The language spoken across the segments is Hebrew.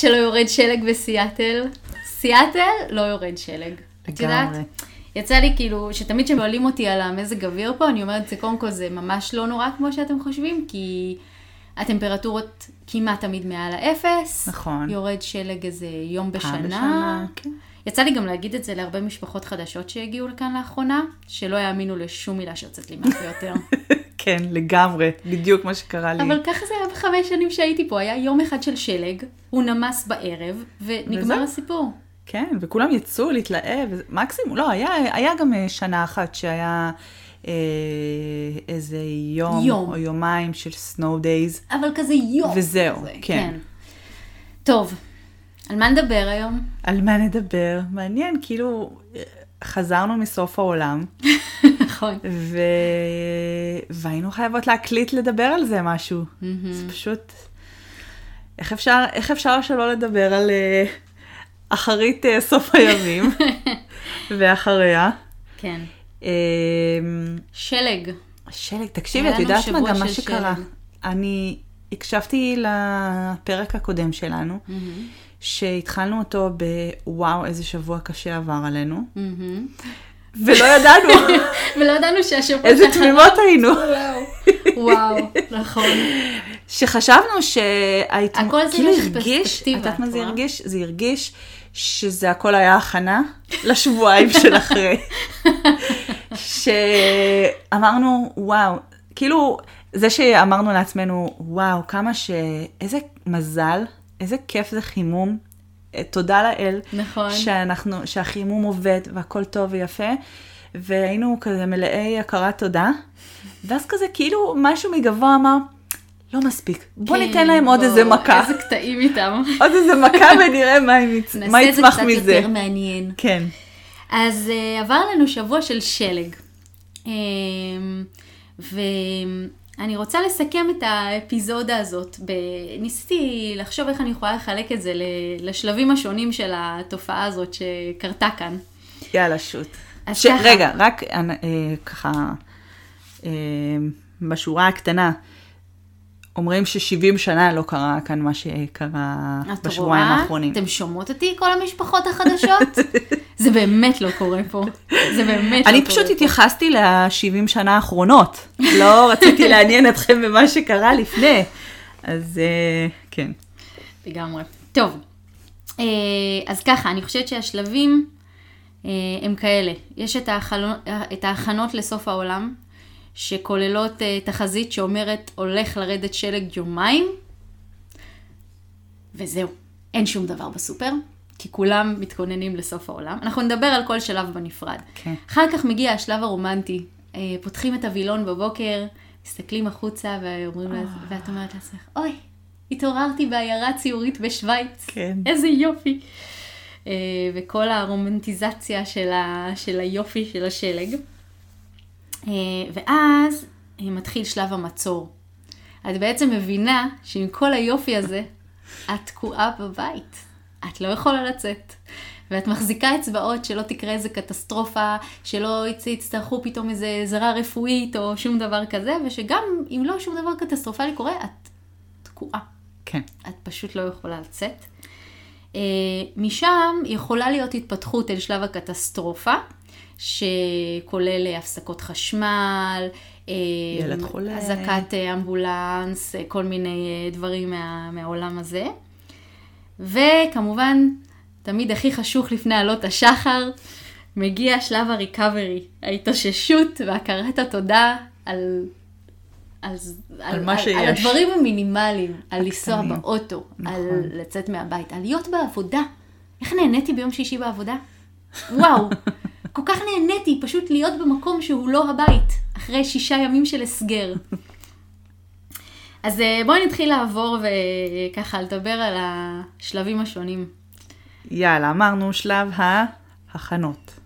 שלא יורד שלג בסיאטל? סיאטל לא יורד שלג. את יודעת? יצא לי כאילו, שתמיד כששואלים אותי על המזג אוויר פה, אני אומרת, זה קודם כל זה ממש לא נורא כמו שאתם חושבים, כי הטמפרטורות כמעט תמיד מעל האפס. נכון. יורד שלג איזה יום בשנה. בשנה, כן. יצא לי גם להגיד את זה להרבה משפחות חדשות שהגיעו לכאן לאחרונה, שלא יאמינו לשום מילה שיוצאת לי מהפה יותר. כן, לגמרי, בדיוק מה שקרה לי. אבל ככה זה היה בחמש שנים שהייתי פה, היה יום אחד של שלג, הוא נמס בערב, ונגמר וזהו. הסיפור. כן, וכולם יצאו להתלהב, וזה- מקסימום, לא, היה, היה גם אה, שנה אחת שהיה אה, איזה יום, יום. או יומיים של סנואו דייז. אבל כזה יום. וזהו, כזה, כן. טוב, על מה נדבר היום? על מה נדבר? מעניין, כאילו, חזרנו מסוף העולם, נכון. ו... והיינו חייבות להקליט לדבר על זה משהו. זה פשוט... איך אפשר, איך אפשר שלא לדבר על אה, אחרית אה, סוף הימים ואחריה? כן. אה, שלג. שלג, תקשיבי, את יודעת מה גם מה שקרה? שלג. אני הקשבתי לפרק הקודם שלנו, שהתחלנו אותו בוואו, איזה שבוע קשה עבר עלינו. ולא ידענו ולא ידענו שהשבוע איזה תמימות היינו, וואו, נכון. שחשבנו שהייתם, הכל זה כאילו יש הרגיש, פרספקטיבה, את יודעת מה זה? הרגיש? זה הרגיש שזה הכל היה הכנה לשבועיים של אחרי. שאמרנו, וואו, כאילו, זה שאמרנו לעצמנו, וואו, כמה ש... איזה מזל, איזה כיף זה חימום. אה, תודה לאל. נכון. שאנחנו, שהחימום עובד והכל טוב ויפה. והיינו כזה מלאי הכרת תודה. ואז כזה כאילו משהו מגבוה אמר, לא מספיק, בוא כן, ניתן להם עוד בוא, איזה מכה. איזה קטעים איתם. עוד איזה מכה ונראה מה, יצ... מה נעשה את זה יצמח קצת מזה. יותר מעניין. כן. אז uh, עבר לנו שבוע של שלג. Um, ואני רוצה לסכם את האפיזודה הזאת. ב... ניסיתי לחשוב איך אני יכולה לחלק את זה לשלבים השונים של התופעה הזאת שקרתה כאן. יאללה, שוט. אז ש... ככה. רגע, רק אה, ככה, אה, בשורה הקטנה, אומרים ש-70 שנה לא קרה כאן מה שקרה בשבועיים רואה? האחרונים. אתם שומעות אותי, כל המשפחות החדשות? זה באמת לא קורה פה. זה באמת לא אני קורה פשוט פה. התייחסתי ל-70 שנה האחרונות. לא רציתי לעניין אתכם במה שקרה לפני. אז אה, כן. לגמרי. טוב, אה, אז ככה, אני חושבת שהשלבים אה, הם כאלה. יש את ההכנות לסוף העולם, שכוללות אה, תחזית שאומרת הולך לרדת שלג יומיים, וזהו, אין שום דבר בסופר, כי כולם מתכוננים לסוף העולם. אנחנו נדבר על כל שלב בנפרד. כן. אחר כך מגיע השלב הרומנטי. אה, פותחים את הווילון בבוקר, מסתכלים החוצה ואומרים לה, ואת אומרת לעצמך, אוי, התעוררתי בעיירה ציורית בשוויץ. כן. איזה יופי. אה, וכל הרומנטיזציה של, ה, של היופי של השלג. אה, ואז אה, מתחיל שלב המצור. את בעצם מבינה שעם כל היופי הזה, את תקועה בבית. את לא יכולה לצאת. ואת מחזיקה אצבעות שלא תקרה איזה קטסטרופה, שלא יצ- יצטרכו פתאום איזה עזרה רפואית או שום דבר כזה, ושגם אם לא שום דבר קטסטרופלי קורה, את תקועה. כן. את פשוט לא יכולה לצאת. אה, משם יכולה להיות התפתחות אל שלב הקטסטרופה, שכולל אה, הפסקות חשמל, אה, ילד חולה. אזעקת אה, אמבולנס, כל מיני דברים מה, מהעולם הזה. וכמובן, תמיד הכי חשוך לפני עלות השחר, מגיע שלב הריקאברי, ההתאוששות והכרת התודה על, על, על מה על, שיש. על הדברים המינימליים, על לנסוע. באוטו, נכון. על לצאת מהבית, על להיות בעבודה. איך נהניתי ביום שישי בעבודה? וואו, כל כך נהניתי פשוט להיות במקום שהוא לא הבית, אחרי שישה ימים של הסגר. אז אה, בואי נתחיל לעבור וככה לדבר על השלבים השונים. יאללה, אמרנו שלב ההכנות.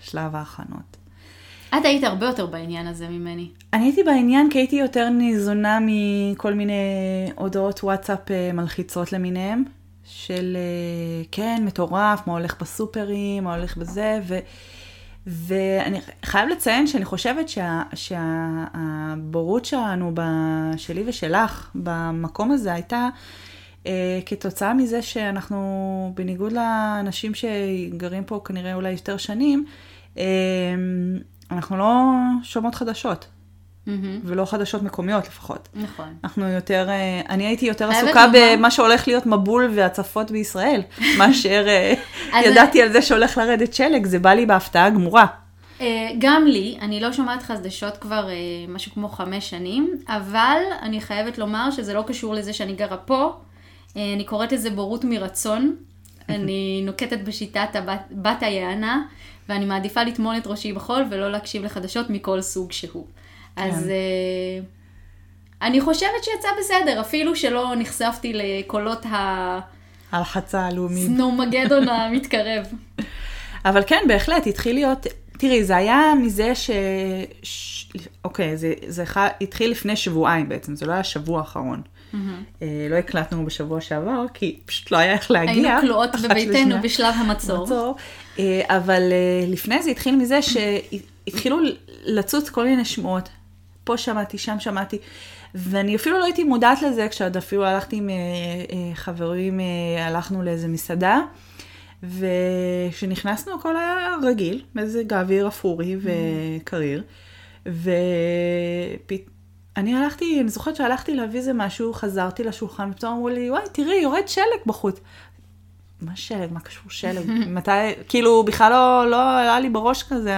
שלב ההכנות. את היית הרבה יותר בעניין הזה ממני. אני הייתי בעניין כי הייתי יותר ניזונה מכל מיני הודעות וואטסאפ אה, מלחיצות למיניהם, של אה, כן, מטורף, מה הולך בסופרים, מה הולך בזה, ו... ואני חייב לציין שאני חושבת שה, שהבורות שלנו, ב, שלי ושלך, במקום הזה הייתה אה, כתוצאה מזה שאנחנו, בניגוד לאנשים שגרים פה כנראה אולי יותר שנים, אה, אנחנו לא שומעות חדשות. ולא חדשות מקומיות לפחות. נכון. אנחנו יותר, אה, אני הייתי יותר עסוקה במה שהולך להיות מבול והצפות בישראל, מאשר אה, ידעתי על זה שהולך לרדת שלג, זה בא לי בהפתעה גמורה. אה, גם לי, אני לא שומעת חדשות כבר משהו כמו חמש שנים, אבל אני חייבת לומר שזה לא קשור לזה שאני גרה פה. אני קוראת לזה בורות מרצון. אני נוקטת בשיטת הבת, בת היענה, ואני מעדיפה לטמון את ראשי בחול ולא להקשיב לחדשות מכל סוג שהוא. אז אה, אני חושבת שיצא בסדר, אפילו שלא נחשפתי לקולות ההלחצה הלאומית. הסנומגדון המתקרב. אבל כן, בהחלט, התחיל להיות, תראי, זה היה מזה ש... ש... אוקיי, זה, זה ח... התחיל לפני שבועיים בעצם, זה לא היה השבוע האחרון. אה, לא הקלטנו בשבוע שעבר, כי פשוט לא היה איך להגיע. היינו כלואות בביתנו. בשלב המצור. מצור. אה, אבל אה, לפני זה התחיל מזה שהתחילו לצוץ כל מיני שמועות. פה שמעתי, שם שמעתי. ואני אפילו לא הייתי מודעת לזה כשעוד אפילו הלכתי עם אה, אה, חברים, אה, הלכנו לאיזה מסעדה, וכשנכנסנו הכל היה רגיל, מזג האוויר אפורי וקריר, ואני הלכתי, אני זוכרת שהלכתי להביא איזה משהו, חזרתי לשולחן, ופתאום אמרו לי, וואי, תראי, יורד שלג בחוץ. מה שלג? מה קשור שלג? מתי, כאילו, בכלל לא, לא עלה לי בראש כזה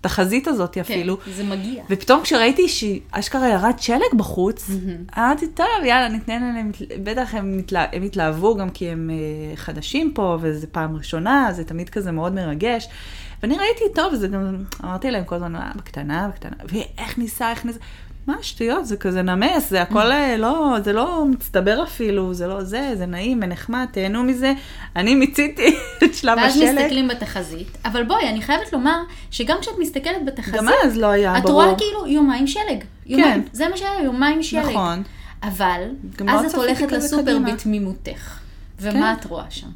התחזית הזאת אפילו. כן, זה מגיע. ופתאום כשראיתי שאשכרה ירד שלג בחוץ, אמרתי, טוב, יאללה, ניתן להם, בטח הם, מתלה, הם התלהבו גם כי הם אה, חדשים פה, וזו פעם ראשונה, זה תמיד כזה מאוד מרגש. ואני ראיתי, טוב, זה גם, אמרתי להם כל הזמן, אה, בקטנה, בקטנה, ואיך ניסה, איך ניסה, מה שטויות, זה כזה נמס, זה הכל אה, לא, זה לא מצטבר אפילו, זה לא זה, זה נעים ונחמד, תהנו מזה. אני מיציתי את שלב ואז השלג. מסתכלים בתחזית, אבל בואי, אני חייבת לומר שגם כשאת מסתכלת בתחזית, גם אז לא היה את ברור. רואה כאילו יומיים שלג. יומיים, זה מה שהיה, יומיים שלג. נכון. אבל, גם לא אז את הולכת לסופר קדימה. בתמימותך. ומה כן. את רואה שם?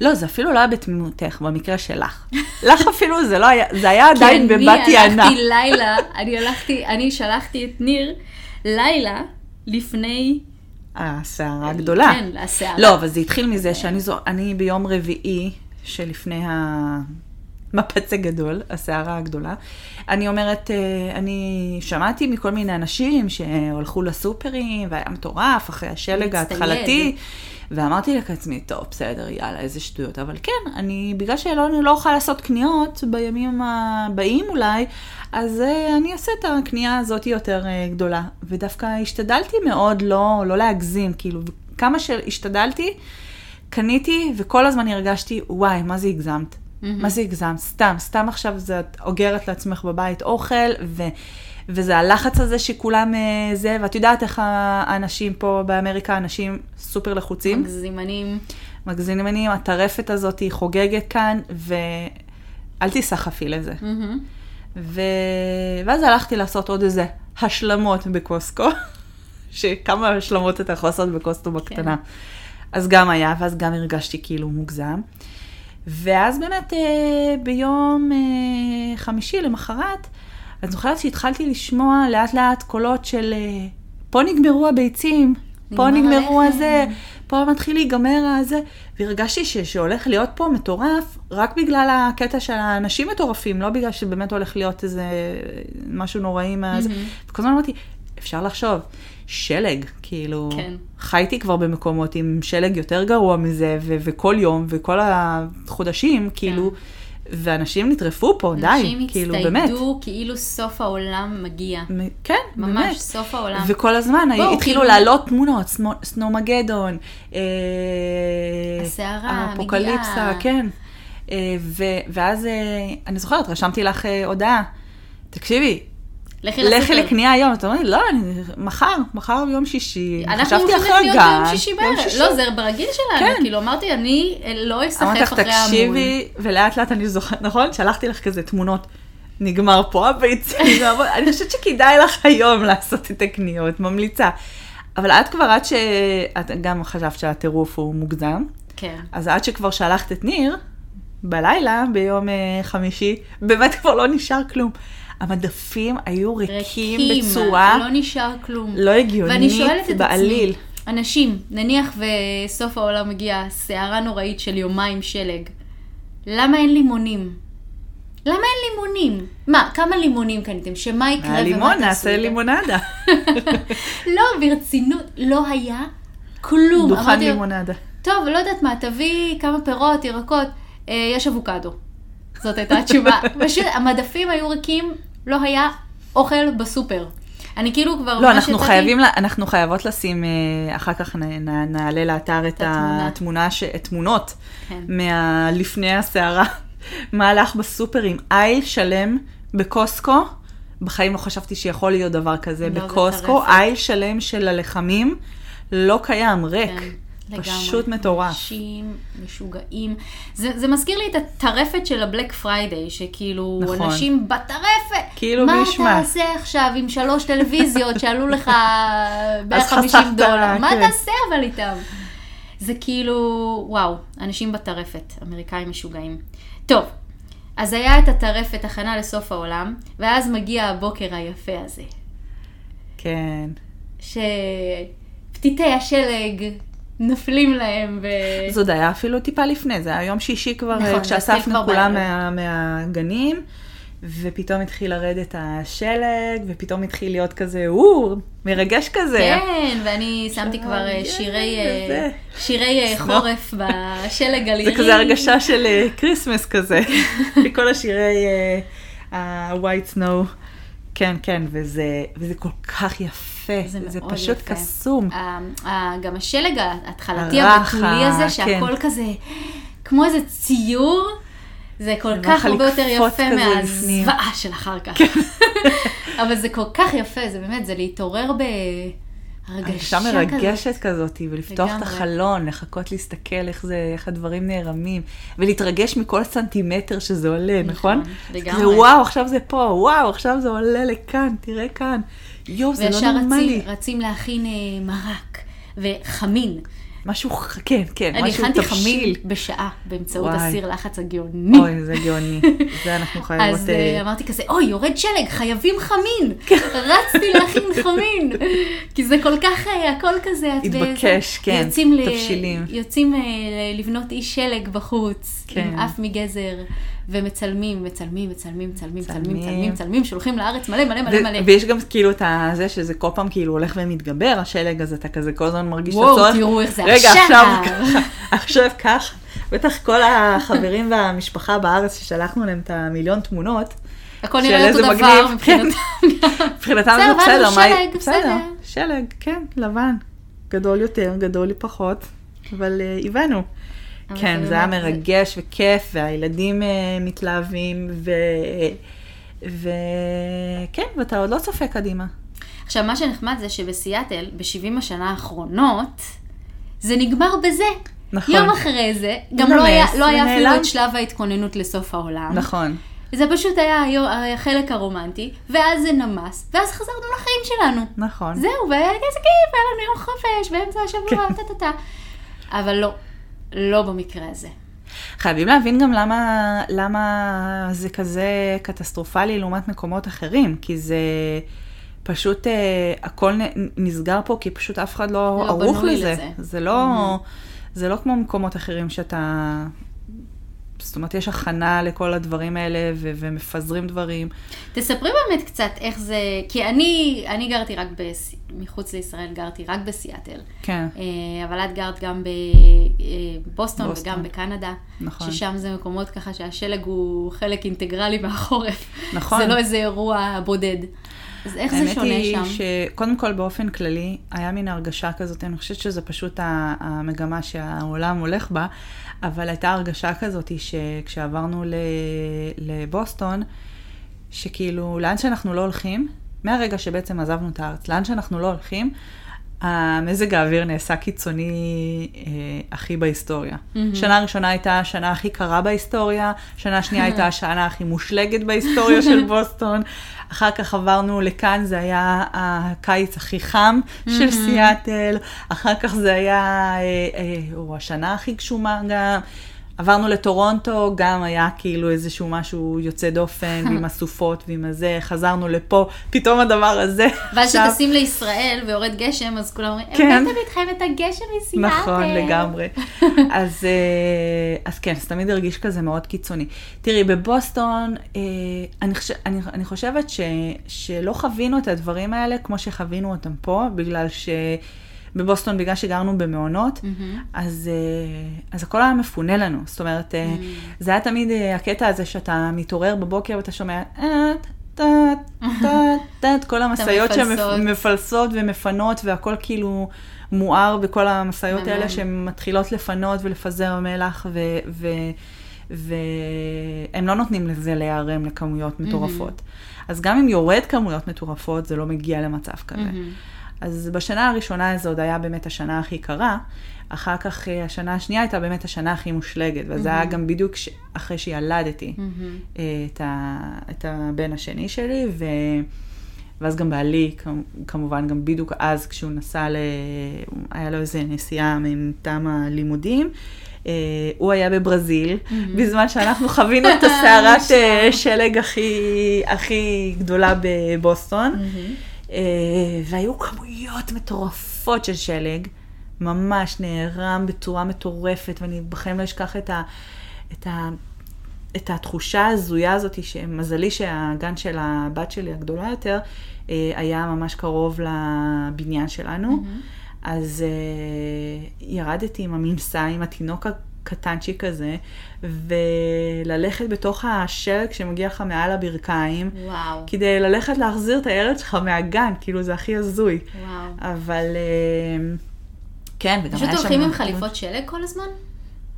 לא, זה אפילו לא היה בתמימותך, במקרה שלך. לך אפילו זה לא היה, זה היה עדיין כי בבת אני יענה. הלכתי לילה, אני הלכתי, אני שלחתי את ניר לילה לפני, הסערה הגדולה. כן, הסערה. לא, אבל זה התחיל מזה שאני זו, אני ביום רביעי שלפני המפץ הגדול, הסערה הגדולה, אני אומרת, אה, אני שמעתי מכל מיני אנשים שהלכו לסופרים והיה מטורף אחרי השלג. ההתחלתי. ואמרתי לעצמי, טוב, בסדר, יאללה, איזה שטויות. אבל כן, אני, בגלל שלא אני לא אוכל לעשות קניות בימים הבאים אולי, אז uh, אני אעשה את הקנייה הזאת יותר uh, גדולה. ודווקא השתדלתי מאוד לא, לא להגזים, כאילו, כמה שהשתדלתי, קניתי, וכל הזמן הרגשתי, וואי, מה זה הגזמת? מה זה הגזמת? סתם, סתם עכשיו זה את אוגרת לעצמך בבית אוכל, ו... וזה הלחץ הזה שכולם אה, זה, ואת יודעת איך האנשים פה באמריקה, אנשים סופר לחוצים. מגזימנים. מגזימנים, הטרפת הזאת היא חוגגת כאן, ואל תיסחפי לזה. מהמם. ו... ואז הלכתי לעשות עוד איזה השלמות בקוסקו, שכמה השלמות אתה יכול לעשות בקוסטו בקטנה. כן. אז גם היה, ואז גם הרגשתי כאילו מוגזם. ואז באמת אה, ביום אה, חמישי למחרת, אני זוכרת שהתחלתי לשמוע לאט לאט קולות של אה, פה נגמרו הביצים, פה נגמר נגמרו הלחם." הזה, פה מתחיל להיגמר הזה, והרגשתי ש- שהולך להיות פה מטורף, רק בגלל הקטע של האנשים מטורפים, לא בגלל שבאמת הולך להיות איזה משהו נוראי מהזה. וכל הזמן אמרתי, אפשר לחשוב, שלג, כאילו, כן. חייתי כבר במקומות עם שלג יותר גרוע מזה, ו- וכל יום, וכל החודשים, כאילו, ואנשים נטרפו פה, די, אנשים כאילו, באמת. הצטיידו כאילו סוף העולם מגיע. מ- כן, באמת. ממש, סוף העולם. וכל הזמן בואו, התחילו כאילו- לעלות תמונות, סנו- סנומגדון, אה, הסערה האפוקליפסה, מגיעה. כן. אה, ו- ואז אה, אני זוכרת, רשמתי לך אה, הודעה, תקשיבי, לכי. לקנייה היום, את אומרת, לא, אני, מחר, מחר ביום שישי, אנחנו חשבתי הולכים אחרי הגן, ביום שישי בערב. שישי. לא, זה ברגיל שלנו. כן. כאילו, אמרתי, אני אה, לא אמרתי אסחף לך, אחרי העמוד. תקשיבי, ולאט לאט אני זוכרת, נכון? שלחתי לך כזה תמונות, נגמר פה הביצים, אני חושבת שכדאי לך היום לעשות את הקניות, ממליצה. אבל את כבר, עד שאת גם חשבת שהטירוף הוא מוגזם, כן. אז עד שכבר שלחת את ניר, בלילה, ביום אה, חמישי, באמת כבר לא נשאר כלום. המדפים היו ריקים בצורה לא נשאר כלום. לא ואני שואלת הגיונית את בעליל. עצמי, אנשים, נניח וסוף העולם מגיע, סערה נוראית של יומיים שלג, למה אין לימונים? למה אין לימונים? מה, כמה לימונים קניתם? שמה יקרה ומה תעשו מהלימון איתם? נעשה לימונדה. לא, ברצינות, לא היה כלום. דוכן לימונדה. טוב, לא יודעת מה, תביא כמה פירות, ירקות, אה, יש אבוקדו. זאת הייתה התשובה. פשוט המדפים היו ריקים, לא היה אוכל בסופר. אני כאילו כבר לא, אנחנו חייבים, אנחנו חייבות לשים, אה, אחר כך נ- נ- נעלה לאתר את התמונה. התמונה, ש- תמונות כן. מהלפני הסערה, מה הלך בסופרים. אייל שלם בקוסקו, בחיים לא חשבתי שיכול להיות דבר כזה. לא, בקוסקו. אייל שלם של הלחמים לא קיים, ריק. כן, לגמרי. פשוט מטורף. אנשים משוגעים. זה, זה מזכיר לי את הטרפת של ה Black Friday, שכאילו נכון. אנשים בטרפת. כאילו, מה מי ישמע? תעשה עכשיו עם שלוש טלוויזיות שעלו לך 150 חסכת, דולר? מה כן. תעשה אבל איתם? זה כאילו, וואו, אנשים בטרפת, אמריקאים משוגעים. טוב, אז היה את הטרפת, הכנה לסוף העולם, ואז מגיע הבוקר היפה הזה. כן. שפתיתי השלג נופלים להם, ו... זה עוד היה אפילו טיפה לפני, זה היה יום שישי כבר, נכון, זה התחיל כשאספנו כולם. מה, מהגנים, ופתאום התחיל לרדת השלג, ופתאום התחיל להיות כזה, או, מרגש כזה. כן, ואני שמתי כבר אה, שירי, אה. שירי אה. חורף בשלג זה הלירי. כזה הרגשה של כריסמס כזה, מכל השירי ה-white snow. כן, כן, וזה, וזה כל כך יפה, זה זה, מאוד פשוט יפה. קסום. ה- ה- גם השלג ההתחלתי הבתולי הזה, שהכל כן. כזה, כמו איזה ציור, זה כל זה כך הרבה יותר יפה. כן. מהזוועה של אחר כך. אבל זה כל כך יפה, זה באמת, זה להתעורר בהרגשה הרגשה כזאת. מרגשת כזאת, ולפתוח את לגמרי. החלון, לחכות להסתכל איך זה, איך הדברים נערמים, ולהתרגש מכל סנטימטר שזה עולה, נכון? לגמרי. זה וואו, עכשיו זה פה, וואו, עכשיו זה עולה לכאן, תראה כאן. יואו, זה לא וישר נורמלי. רצים, רצים להכין אה, מרק וחמין. משהו, כן, כן, אני משהו הכנתי חמין תבשיל. בשעה באמצעות וואי. הסיר לחץ הגאוני. אוי, זה גאוני. זה אנחנו חייבות... אז אה, אה, אמרתי כזה, אוי, יורד שלג, חייבים חמין. כן. רצתי להכין חמין. כי זה כל כך, אה, הכל כזה, את התבקש, כן, יוצאים ל- תבשילים. יוצאים לבנות אי שלג בחוץ, כן. עם אף מגזר, ומצלמים, מצלמים, מצלמים, מצלמים, מצלמים, מצלמים. מצלמים, שולחים לארץ מלא, מלא, מלא, מלא. ויש גם כאילו את זה שזה כל פעם כאילו הולך ומתגבר, השלג הזה, אתה כזה כל הזמן מרגיש את וואו, הצורך. תראו איך זה רגע, עכשיו. ככה, עכשיו ככה. בטח כל החברים והמשפחה בארץ ששלחנו להם את המיליון תמונות. הכל נראה אותו דבר מגניב, כן. מבחינתם. מבחינתם זה בסדר, שלג, בסדר. שלג, כן, לבן. גדול יותר, גדול פחות, אבל אה, הבנו. כן, זה היה מרגש וכיף, והילדים אה, מתלהבים. וכן, ואתה עוד לא צופה קדימה. עכשיו, מה שנחמד זה שבסיאטל, ב-70 השנה האחרונות, זה נגמר בזה. נכון. יום אחרי זה, גם לא היה, לא היה אפילו ונעלם. את שלב ההתכוננות לסוף העולם. נכון. זה פשוט היה החלק הרומנטי, ואז זה נמס, ואז חזרנו לחיים שלנו. נכון. זהו, והיה איזה כיף, היה לנו יום חופש, באמצע השבוע, כן. טה-טה-טה. אבל לא, לא במקרה הזה. חייבים להבין גם למה, למה זה כזה קטסטרופלי לעומת מקומות אחרים, כי זה פשוט, אה, הכל נסגר פה, כי פשוט אף אחד לא, לא ערוך לזה. לזה. זה לא, זה לא כמו מקומות אחרים שאתה... זאת אומרת, יש הכנה לכל הדברים האלה, ו- ומפזרים דברים. תספרי באמת קצת איך זה, כי אני, אני גרתי רק בס... מחוץ לישראל, גרתי רק בסיאטל. כן, אה, אבל את גרת גם בבוסטון בוסטון. וגם בקנדה. נכון. ששם זה מקומות ככה שהשלג הוא חלק אינטגרלי מהחורף. נכון. זה לא איזה אירוע בודד. אז איך זה האמת שונה היא שם? שקודם כל באופן כללי, היה מין הרגשה כזאת, אני חושבת שזה פשוט המגמה שהעולם הולך בה, אבל הייתה הרגשה כזאת שכשעברנו לבוסטון, שכאילו, לאן שאנחנו לא הולכים, מהרגע שבעצם עזבנו את הארץ, לאן שאנחנו לא הולכים, המזג האוויר נעשה קיצוני אה, הכי בהיסטוריה. מהמם. שנה ראשונה הייתה השנה הכי קרה בהיסטוריה, שנה שנייה הייתה השנה הכי מושלגת בהיסטוריה של בוסטון, אחר כך עברנו לכאן, זה היה הקיץ הכי חם של סיאטל, אחר כך זה היה, אה, אה, או השנה הכי גשומה גם. עברנו לטורונטו, גם היה כאילו איזשהו משהו יוצא דופן, ועם הסופות ועם הזה, חזרנו לפה, פתאום הדבר הזה. ואז כשטסים לישראל ויורד גשם, אז כולם אומרים, כן. הבאתם איתכם את הגשם מסיאטל. נכון, לגמרי. אז, אה, אז כן, אז תמיד הרגיש כזה מאוד קיצוני. תראי, בבוסטון, אה, אני, חוש, אני, אני חושבת ש, שלא חווינו את הדברים האלה כמו שחווינו אותם פה, בגלל ש... בבוסטון, בגלל שגרנו במעונות, אז, אה, אז הכל היה מפונה לנו. זאת אומרת, אה, זה היה תמיד אה, הקטע הזה שאתה מתעורר בבוקר ואתה שומע, טה, טה, טה, את כל המשאיות. שמפלסות ומפנות, והכל כאילו מואר בכל המשאיות. האלה שהן מתחילות לפנות ולפזר מלח, ו... והם לא נותנים לזה להיערם לכמויות מטורפות. אז גם אם יורד כמויות מטורפות, זה לא מגיע למצב כזה. אז בשנה הראשונה זו עוד היה באמת השנה הכי קרה, אחר כך אה, השנה השנייה הייתה באמת השנה הכי מושלגת, וזה היה גם בדיוק ש... אחרי שילדתי אה, את, ה... את הבן השני שלי, ו... ואז גם בעלי, כמובן, גם בדיוק אז כשהוא נסע ל... היה לו איזה נסיעה מטעם הלימודים. אה, הוא היה בברזיל, בזמן שאנחנו חווינו את הסערת שלג הכי, הכי גדולה בבוסטון. אה, והיו כמויות מטורפות של שלג, ממש נערם בצורה מטורפת, ואני בחיים לא אשכח את, ה, את, ה, את התחושה ההזויה הזאת, שמזלי שהגן של הבת שלי הגדולה יותר, אה, היה ממש קרוב לבניין שלנו. אז אה, ירדתי עם המנסה, עם התינוק הקטנצ'יק הזה, וללכת בתוך השלג שמגיע לך מעל הברכיים. וואו, כדי ללכת להחזיר את הילד שלך מהגן, כאילו זה הכי הזוי. וואו. אבל אה, כן, וגם פשוט היה שם... הולכים עם חליפות שלג כל הזמן?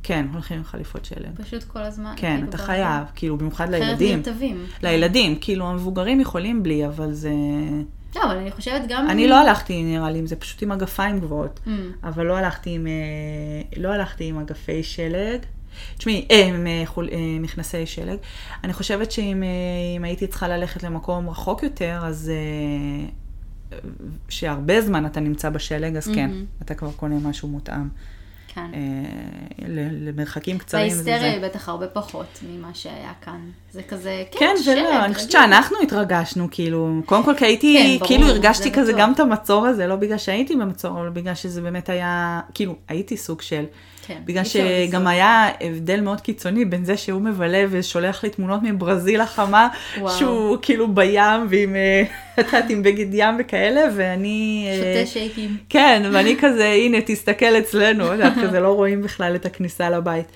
כן, הולכים עם חליפות שלג. פשוט כל הזמן? כן, כאילו, אתה. חייב, כאילו, במיוחד אחרת לילדים. נרטבים. לילדים, כאילו, המבוגרים יכולים בלי, אבל זה... לא, אבל אני חושבת גם... אני לא הלכתי, נראה לי, עם זה פשוט עם מגפיים גבוהות. Mm. אבל לא הלכתי עם, אה, לא הלכתי עם אגפי שלג. תשמעי, אה, עם אה, חול, אה, מכנסי שלג. אני חושבת שאם אה, אם הייתי צריכה ללכת למקום רחוק יותר, אז אה, שהרבה זמן אתה נמצא בשלג, אז כן, מהמם. אתה כבר קונה משהו מותאם. כן. אה, למרחקים קצרים. זה. היא בטח הרבה פחות ממה שהיה כאן. זה כזה, כן, כן, שלג, ולא, אני חושבת. שאנחנו התרגשנו, כאילו, קודם כל כי הייתי, כן, ברור, כאילו הרגשתי זה כזה בטוח. גם את המצור הזה, לא בגלל שהייתי במצור, אלא בגלל שזה באמת היה, כאילו, הייתי סוג של, כן, בגלל שגם. היה הבדל מאוד קיצוני בין זה שהוא מבלה ושולח לי תמונות מברזיל החמה, וואו. שהוא כאילו בים ועם, אה, את יודעת, עם בגד ים וכאלה, ואני... אה, שותה שייקים. כן, ואני כזה, הנה, תסתכל אצלנו, את יודעת, כזה לא רואים בכלל את הכניסה לבית.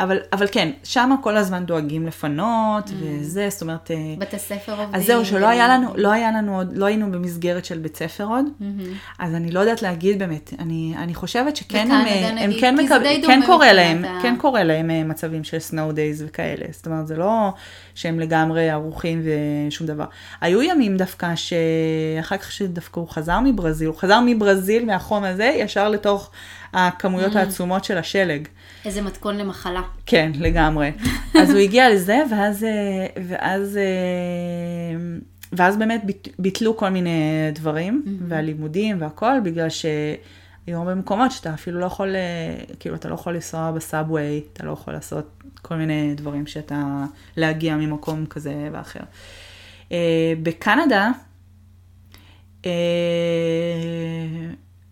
אבל, אבל כן, שם כל הזמן דואגים לפנות, וזה, זאת אומרת... אה, בתי ספר עובדים. אז זהו, שלא היה לנו, לא היה לנו עוד, לא היינו במסגרת של בית ספר עוד, מהמם. אז אני לא יודעת להגיד באמת, אני, אני חושבת שכן הם, אה, הם נגיד, כן, די כן קורה להם, ה- כן קורה להם אה, מצבים של snow days וכאלה, זאת אומרת, זה לא שהם לגמרי ערוכים ושום דבר. היו ימים דווקא שאחר כך שדווקא הוא חזר מברזיל, הוא חזר מברזיל מהחום הזה ישר לתוך הכמויות העצומות של השלג. איזה מתכון למחלה. כן, לגמרי. אז הוא הגיע לזה, ואז, אה, ואז, אה, ואז באמת ביט- ביטלו כל מיני דברים, והלימודים והכל, בגלל שהיו הרבה מקומות שאתה אפילו לא יכול, אה, כאילו, אתה לא יכול לנסוע בסאבווי, אתה לא יכול לעשות כל מיני דברים שאתה, להגיע ממקום כזה ואחר. בקנדה, אה,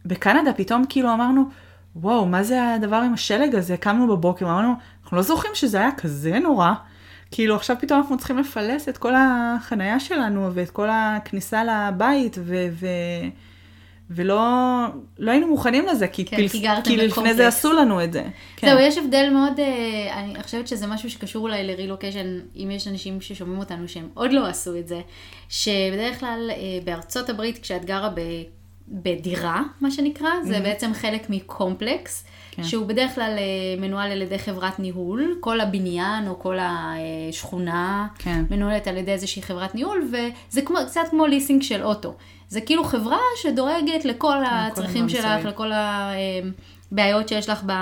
בקנדה פתאום כאילו אמרנו, וואו, מה זה הדבר עם השלג הזה? קמנו בבוקר, אמרנו, אנחנו לא זוכרים שזה היה כזה נורא. כאילו עכשיו פתאום אנחנו צריכים לפלס את כל החנייה שלנו ואת כל הכניסה לבית, ו- ו- ולא לא היינו מוכנים לזה, כי, כן, כי, כי כי לפני בקומפלקס. זה עשו לנו את זה. כן. זהו, יש הבדל מאוד, אה, אני חושבת שזה משהו שקשור אולי לרילוקיישן, אם יש אנשים ששומעים אותנו שהם עוד לא עשו את זה, שבדרך כלל אה, בארצות הברית, כשאת גרה ב, בדירה, מה שנקרא, זה בעצם חלק מקומפלקס, כן. שהוא בדרך כלל אה, מנוהל על ידי חברת ניהול, כל הבניין או כל השכונה כן. מנוהלת על ידי איזושהי חברת ניהול, וזה כמו, קצת כמו ליסינג של אוטו. זה כאילו חברה שדואגת לכל הצרכים שלך. לכל הבעיות שיש לך ב...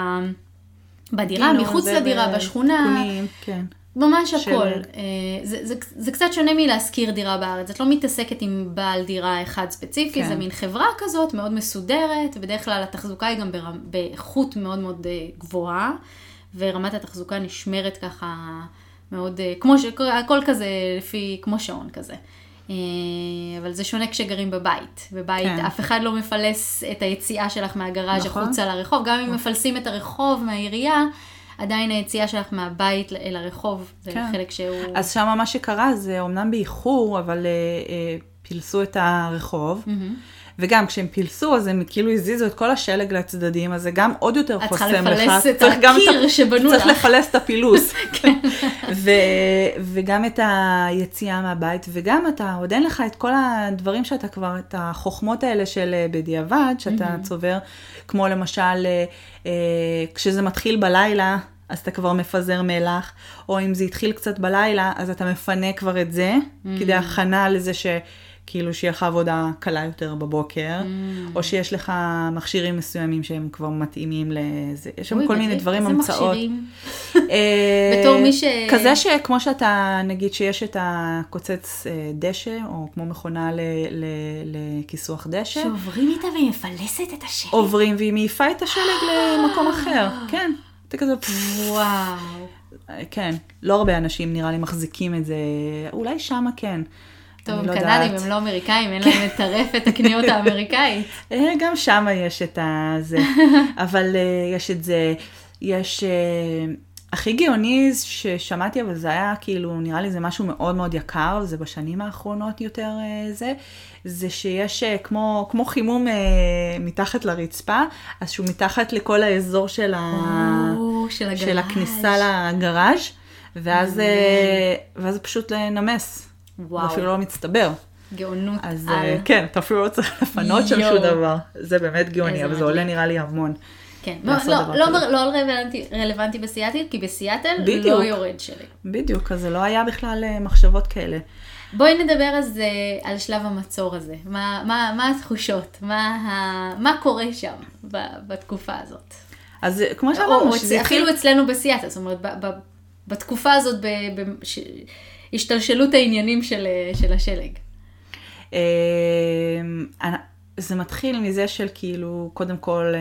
בדירה, גינות מחוץ לדירה, בשכונה. תיקונים, כן. ממש של- הכל. אה, זה, זה, זה קצת שונה מלהשכיר דירה בארץ. את לא מתעסקת עם בעל דירה אחד ספציפי, כן. זה מין חברה כזאת מאוד מסודרת, בדרך כלל התחזוקה היא גם ברמ, באיכות מאוד מאוד אה, גבוהה, ורמת התחזוקה נשמרת ככה מאוד, אה, כמו ש... הכל כזה לפי, כמו שעון כזה. אבל זה שונה כשגרים בבית. בבית כן. אף אחד לא מפלס את היציאה שלך מהגראז' נכון. החוצה לרחוב, גם אם מפלסים את הרחוב מהעירייה, עדיין היציאה שלך מהבית אל הרחוב, זה כן. חלק שהוא... אז שם מה שקרה זה אומנם באיחור, אבל אה, אה, פילסו את הרחוב. מהמם. וגם כשהם פילסו, אז הם כאילו הזיזו את כל השלג לצדדים, אז זה גם עוד יותר את צריכה חוסם לך. לפלס את צריך גם הקיר שבנו צריך לך. לפלס את הפילוס. ו, וגם את היציאה מהבית, וגם אתה, עוד אין לך את כל הדברים שאתה כבר, את החוכמות האלה של אה, בדיעבד, שאתה צובר, כמו למשל, אה, אה, כשזה מתחיל בלילה, אז אתה כבר מפזר מלח, או אם זה התחיל קצת בלילה, אז אתה מפנה כבר את זה, כדי הכנה לזה ש... כאילו שיהיה לך עבודה קלה יותר בבוקר, או שיש לך מכשירים מסוימים שהם כבר מתאימים לזה, יש שם כל מיני איזה- דברים, איזה המצאות. מכשירים? אה, בתור מי ש- כזה שכמו שאתה, נגיד שיש את הקוצץ אה, דשא, או כמו מכונה לכיסוח דשא, שעוברים איתה והיא מפלסת את השלג. עוברים והיא מעיפה את השלג למקום אחר. כן, אתה כזה, וואו. כן, לא הרבה אנשים נראה לי מחזיקים את זה, אולי שמה כן. טוב, הם לא קנדים. הם לא אמריקאים, אין להם את הרפת הקניות האמריקאית. אה, גם שם יש את הזה, אבל אה, יש את זה, יש... אה, הכי גאוני ששמעתי, אבל זה היה כאילו, נראה לי זה משהו מאוד מאוד יקר, זה בשנים האחרונות יותר זה, זה שיש כמו, כמו חימום אה, מתחת לרצפה, אז שהוא מתחת לכל האזור של, ה... או, של הגראז'. של הכניסה לגראז', ואז, ואז פשוט נמס, וואו. ואפילו לא מצטבר. גאונות אז על. אה, כן, אתה אפילו לא צריך לפנות שם יואו. שום דבר. זה באמת גאוני, אבל זה. עולה נראה לי המון. כן. לא, לא, לא. לא רלוונטי, רלוונטי בסיאטל, כי בסיאטל בדיוק. לא יורד שלג. בדיוק, אז זה לא היה בכלל אה, מחשבות כאלה. בואי נדבר אז אה, על שלב המצור הזה. מה, מה, מה התחושות? מה, ה... מה קורה שם ב, בתקופה הזאת? אז אה, כמו שאמרנו, שזה התחיל... אפילו אצלנו בסיאטל, זאת אומרת, ב, ב, בתקופה הזאת, ב, ב, ש... השתלשלות העניינים של, אה, של השלג. אה, אני- זה מתחיל מזה של כאילו, קודם כל, אה,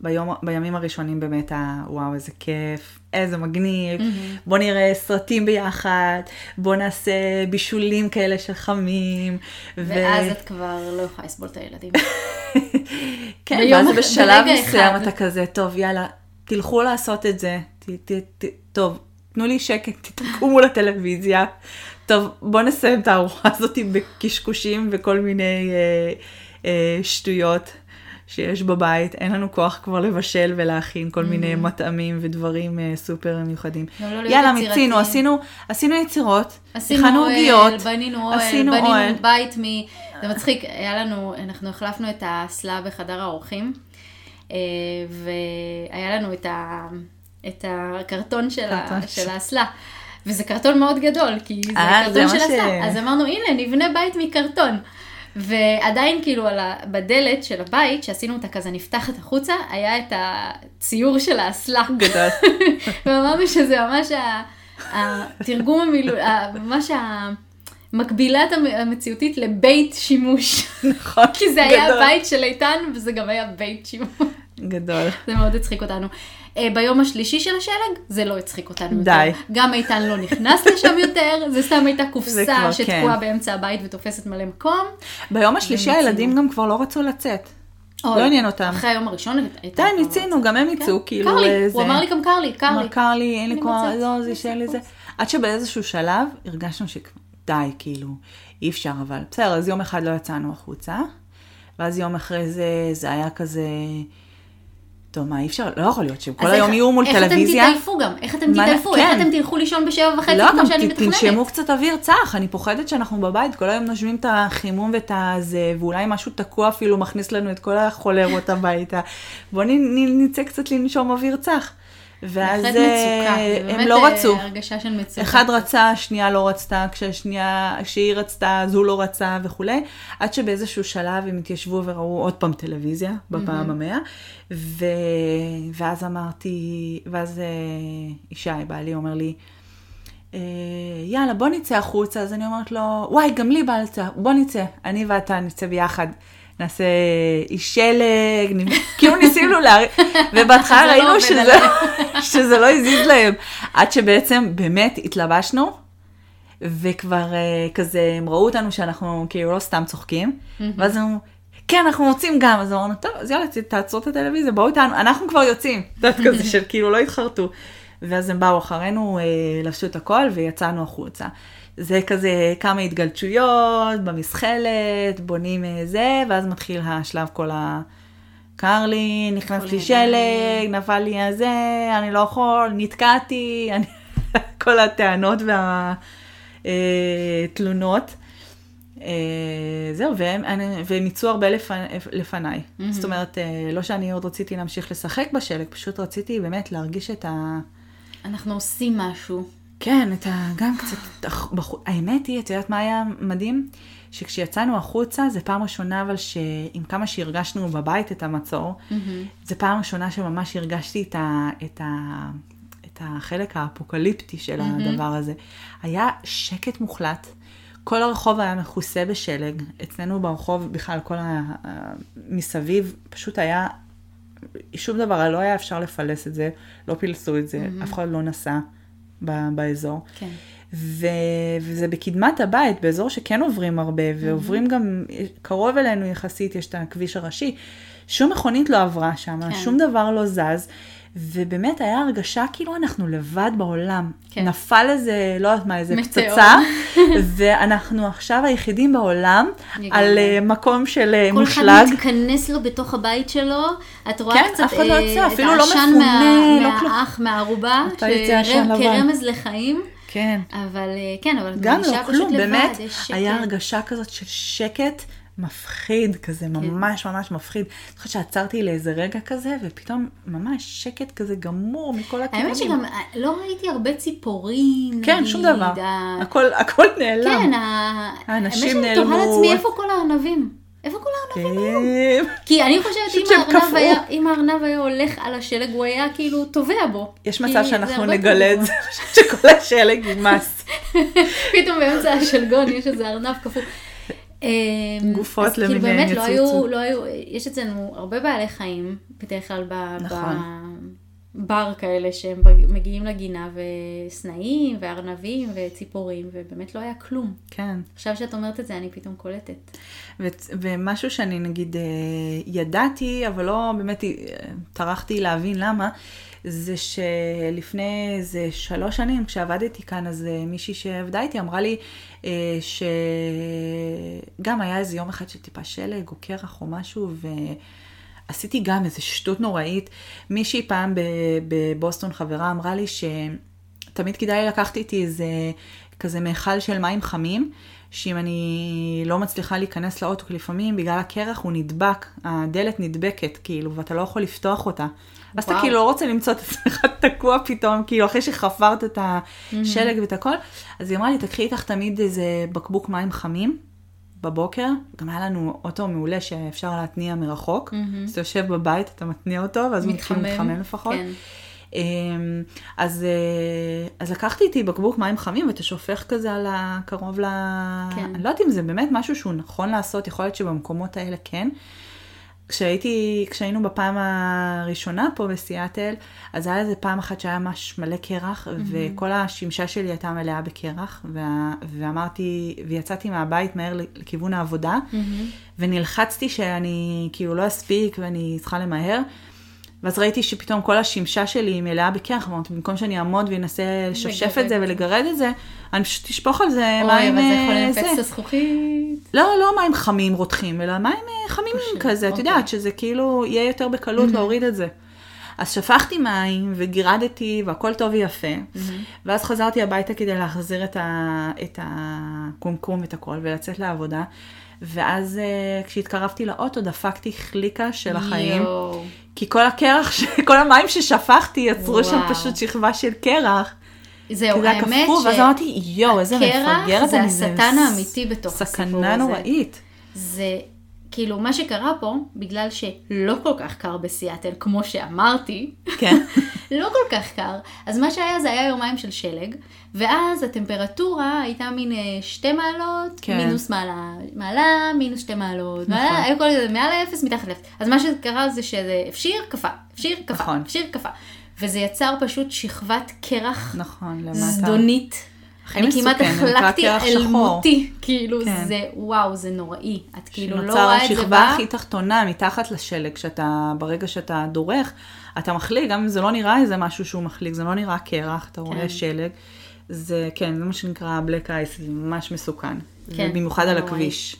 ביום, בימים הראשונים באמת, וואו, איזה כיף, איזה מגניב, בוא נראה סרטים ביחד, בוא נעשה בישולים כאלה של חמים. ו- ואז את כבר לא יכולה לסבול את הילדים. כן, ביום ואז בשלב מסוים. אתה כזה, טוב, יאללה, תלכו לעשות את זה. ת, ת, ת, טוב, תנו לי שקט, תתעקו מול הטלוויזיה. טוב, בוא נסיים את הארוחה הזאת בקשקושים וכל מיני אה, אה, שטויות שיש בבית. אין לנו כוח כבר לבשל ולהכין כל מיני מטעמים ודברים אה, סופר מיוחדים. לא יאללה, יצירתיים. מיצינו, עשינו, עשינו יצירות, הכנו עוגיות, בנינו אוהל, עשינו בנינו אוהל. בית מ... זה מצחיק, היה לנו, אנחנו החלפנו את האסלה בחדר האורחים, אה, והיה לנו את, ה, את הקרטון של, ה, של האסלה. וזה קרטון מאוד גדול, כי זה אה, זה קרטון מה של ש- אסלה. אז אמרנו, הנה, נבנה בית מקרטון. ועדיין כאילו על ה... בדלת של הבית, שעשינו אותה כזה נפתחת החוצה, היה את הציור של האסלה. גדול. ואמרנו שזה ממש ה- התרגום המילולי, ממש המ- המציאותית לבית שימוש. נכון, כי זה היה גדול. בית של איתן, וזה גם היה בית שימוש. גדול. זה מאוד הצחיק אותנו. אה, ביום השלישי של השלג, זה לא הצחיק אותנו יותר. די. גם איתן לא נכנס לשם יותר, זה סתם הייתה זה קופסה כבר, שתקועה כן. באמצע הבית ותופסת מלא מקום. ביום השלישי. הילדים גם כבר לא רצו לצאת. אוי, לא עניין אותם. אחרי היום הראשון איתן די, מיצינו. גם הם כן, יצאו, כאילו, קר לי, אה, הוא זה- אמר לי גם קר לי, קר לי. אמר, קר לי, אין לי כוח, לא, זה שאין לי זה. עד שבאיזשהו שלב הרגשנו שדי, כאילו, אי אפשר, אבל בסדר, אז יום אחד לא יצאנו החוצה, ואז יום אחרי זה, זה היה כזה, טוב, מה, אי אפשר, לא יכול להיות שהם כל אז היום יהיו מול טלוויזיה. איך אתם תתעייפו גם? איך אתם תתעייפו? כן. איך אתם תלכו לישון בשבע וחצי לא, כמו גם שאני מתכננת? תנשמו קצת אוויר צח, אני פוחדת שאנחנו בבית, כל היום נושמים את החימום ואת הזה, ואולי משהו תקוע אפילו מכניס לנו את כל החולרות הביתה. בואו נצא קצת לנשום אוויר צח. ואז אה, מצוקה, הם באמת לא אה, רצו. הרגשה של מצוקה. אחד רצה, השנייה לא רצתה, כשהשנייה, כשהיא רצתה, אז הוא לא רצה וכולי, עד שבאיזשהו שלב הם התיישבו וראו עוד פעם טלוויזיה, בפעם המאה, ו... ואז אמרתי, ואז אה, ישי, בעלי, אומר לי, יאללה, בוא נצא החוצה. אז אני אומרת לו, וואי, גם לי בא לצא, בוא נצא. אני ואתה נצא ביחד. נעשה אי שלג, כאילו ניסינו להרים, ובהתחלה לא ראינו שזה. שזה לא הזיז להם, עד שבעצם באמת התלבשנו, וכבר אה, כזה, הם ראו אותנו שאנחנו כאילו לא סתם צוחקים, ואז אמרו, כן, אנחנו רוצים גם, אז אמרנו, טוב, אז יאללה, תעצרו את הטלוויזיה, בואו איתנו, אנחנו כבר יוצאים, את יודעת, כזה של כאילו לא התחרטו. ואז הם באו אחרינו, אה, לבשו את הכל ויצאנו החוצה. זה כזה כמה התגלצויות במזחלת, בונים אה, זה, ואז מתחיל השלב כל ה... קר לי, נכנס לי. שלג, נפל לי הזה, אני לא יכול, נתקעתי, אני... כל הטענות והתלונות. זהו, והם, אני- והם יצאו הרבה לפ... לפניי. זאת אומרת, אה, לא שאני עוד רציתי להמשיך לשחק בשלג, פשוט רציתי באמת להרגיש את ה... אנחנו עושים משהו. כן, את ה... גם קצת... האמת היא, את יודעת מה היה מדהים? שכשיצאנו החוצה, זה פעם ראשונה, אבל שעם כמה שהרגשנו בבית את המצור, זה פעם ראשונה שממש הרגשתי את, ה... את, ה... את החלק האפוקליפטי של הדבר הזה. היה שקט מוחלט. כל הרחוב היה מכוסה בשלג. אצלנו ברחוב, בכלל, כל ה... מסביב, פשוט היה שום דבר, לא היה אפשר לפלס את זה, לא פילסו את זה, אף אחד לא נסע ב- באזור. כן. ו... וזה בקדמת הבית, באזור שכן עוברים הרבה, ועוברים גם, קרוב אלינו יחסית, יש את הכביש הראשי. שום מכונית לא עברה שם, כן. שום דבר לא זז, ובאמת היה הרגשה כאילו אנחנו לבד בעולם. כן. נפל איזה, לא יודעת מה, איזה מטאור. פצצה, ואנחנו עכשיו היחידים בעולם. על אה, מקום של אה, כל מושלג. אחד מתכנס לו בתוך הבית שלו, את רואה כן, קצת לא אה, יוצא, את אפילו לא העשן מפונה, מה- לא. מהאח, מהערובה. כרמז לחיים, כן. אבל אה, כן, אבל את גם מרגישה לא פשוט כלום, לבד, באמת, יש שקט. היה הרגשה כזאת של שקט מפחיד, כזה ממש ממש מפחיד. אני חושבת שעצרתי לאיזה רגע כזה, ופתאום ממש שקט כזה גמור מכל הכיוונים. האמת שגם אה, לא ראיתי הרבה ציפורים, כן, שום דבר. ה- הכל, הכל נעלם. כן, האנשים האמת שאני תוהה נעלמו. לעצמי איפה כל הארנבים. איפה כל הארנבים? כן. כי אני חושבת חושבת אם שהם הארנב. היה, הולך על השלג, הוא היה כאילו טובע בו. יש מצב שאנחנו נגלה את זה, שכל השלג יימס. פתאום באמצע השלגון יש איזה ארנב קפוא. אמ, גופות אז כאילו למיניהם באמת לא היו, יצוצו. לא היו, יש אצלנו הרבה בעלי חיים, בדרך כלל ב- נכון. בבר כאלה שהם מגיעים לגינה וסנאים וארנבים וציפורים ובאמת לא היה כלום. כן. עכשיו שאת אומרת את זה אני פתאום קולטת. ו- ומשהו שאני נגיד אה, ידעתי, אבל לא באמת אה, טרחתי להבין למה, זה שלפני איזה שלוש שנים, כשעבדתי כאן, אז אה, מישהי שעבדה איתי אמרה לי אה, שגם היה איזה יום אחד של טיפה שלג או קרח או משהו, ועשיתי גם איזה שטות נוראית. מישהי פעם בבוסטון, חברה, אמרה לי שתמיד כדאי לקחת איתי איזה כזה מיכל של מים חמים. שאם אני לא מצליחה להיכנס לאוטו, כי לפעמים בגלל הקרח הוא נדבק, הדלת נדבקת, כאילו, ואתה לא יכול לפתוח אותה. ואז אתה וואו. כאילו לא רוצה למצוא את עצמך תקוע פתאום, כאילו, אחרי שחפרת את השלג ואת הכל. אז היא אמרה לי, תקחי איתך תמיד איזה בקבוק מים חמים בבוקר. גם היה לנו אוטו מעולה שאפשר להתניע מרחוק. אז אתה יושב בבית, אתה מתניע אותו, ואז מתחיל מתחמם לפחות. כן. אמ, אז, אה, אז לקחתי איתי בקבוק מים חמים ואתה שופך כזה על הקרוב ל... כן. אני לא יודעת אם זה באמת משהו שהוא נכון לעשות, יכול להיות שבמקומות האלה כן. כשהייתי, כשהיינו בפעם הראשונה פה בסיאטל, אז היה איזה פעם אחת שהיה ממש מלא קרח, וכל השמשה שלי הייתה מלאה בקרח, וה, ואמרתי, ויצאתי מהבית מהר לכיוון העבודה, ונלחצתי שאני כאילו לא אספיק ואני צריכה למהר. ואז ראיתי שפתאום כל השמשה שלי היא מלאה בקרח, אמרתי, במקום שאני אעמוד ואנסה לשפשף את זה לגרד. ולגרד את זה, אני פשוט אשפוך על זה אוי, מים... אבל זה יכול אה, לנפץ את. הזכוכית. לא, לא מים חמים רותחים, אלא מים אה, חמים פשוט, כזה, את אוקיי. יודעת, שזה כאילו יהיה יותר בקלות להוריד את זה. אז שפכתי מים וגירדתי והכל טוב ויפה, ואז חזרתי הביתה כדי להחזיר את, ה, את הקומקום ואת הכל ולצאת לעבודה, ואז אה, כשהתקרבתי לאוטו דפקתי חליקה של החיים, יואו. כי כל הקרח, ש- כל המים ששפכתי יצרו שם וואו. פשוט שכבה של קרח. זהו, כי זה היה האמת קפוא, ואז אמרתי, יואו, איזה הקרח מפגרת זה אני, השטן ס- האמיתי בתוך הסיפור סכנה הזה. נוראית. זה כאילו מה שקרה פה, בגלל שלא כל כך קר בסיאטל, כמו שאמרתי, כן. לא כל כך קר. אז מה שהיה זה היה יומיים של שלג, ואז הטמפרטורה הייתה מין אה, שתי מעלות, כן. מינוס מעלה, מעלה, מינוס שתי מעלות, נכון. מעלה, היו כל זה מעל האפס, מתחת לאפס. אז מה שקרה זה שזה הפשיר, קפא, הפשיר, קפא, נכון. הפשיר, קפא. וזה יצר פשוט שכבת קרח נכון, למטה. זדונית. אני כמעט החלקתי אל. מותי, כאילו כן. זה, וואו, זה נוראי. את כאילו לא שנוצר רואה את זה השכבה בא. הכי תחתונה, מתחת לשלג, שאתה, ברגע שאתה דורך, אתה מחליק, גם אם זה לא נראה איזה משהו שהוא מחליק, זה לא נראה קרח, אתה רואה כן. שלג. זה, כן, זה מה שנקרא black ice, זה ממש מסוכן. כן, במיוחד על. הכביש.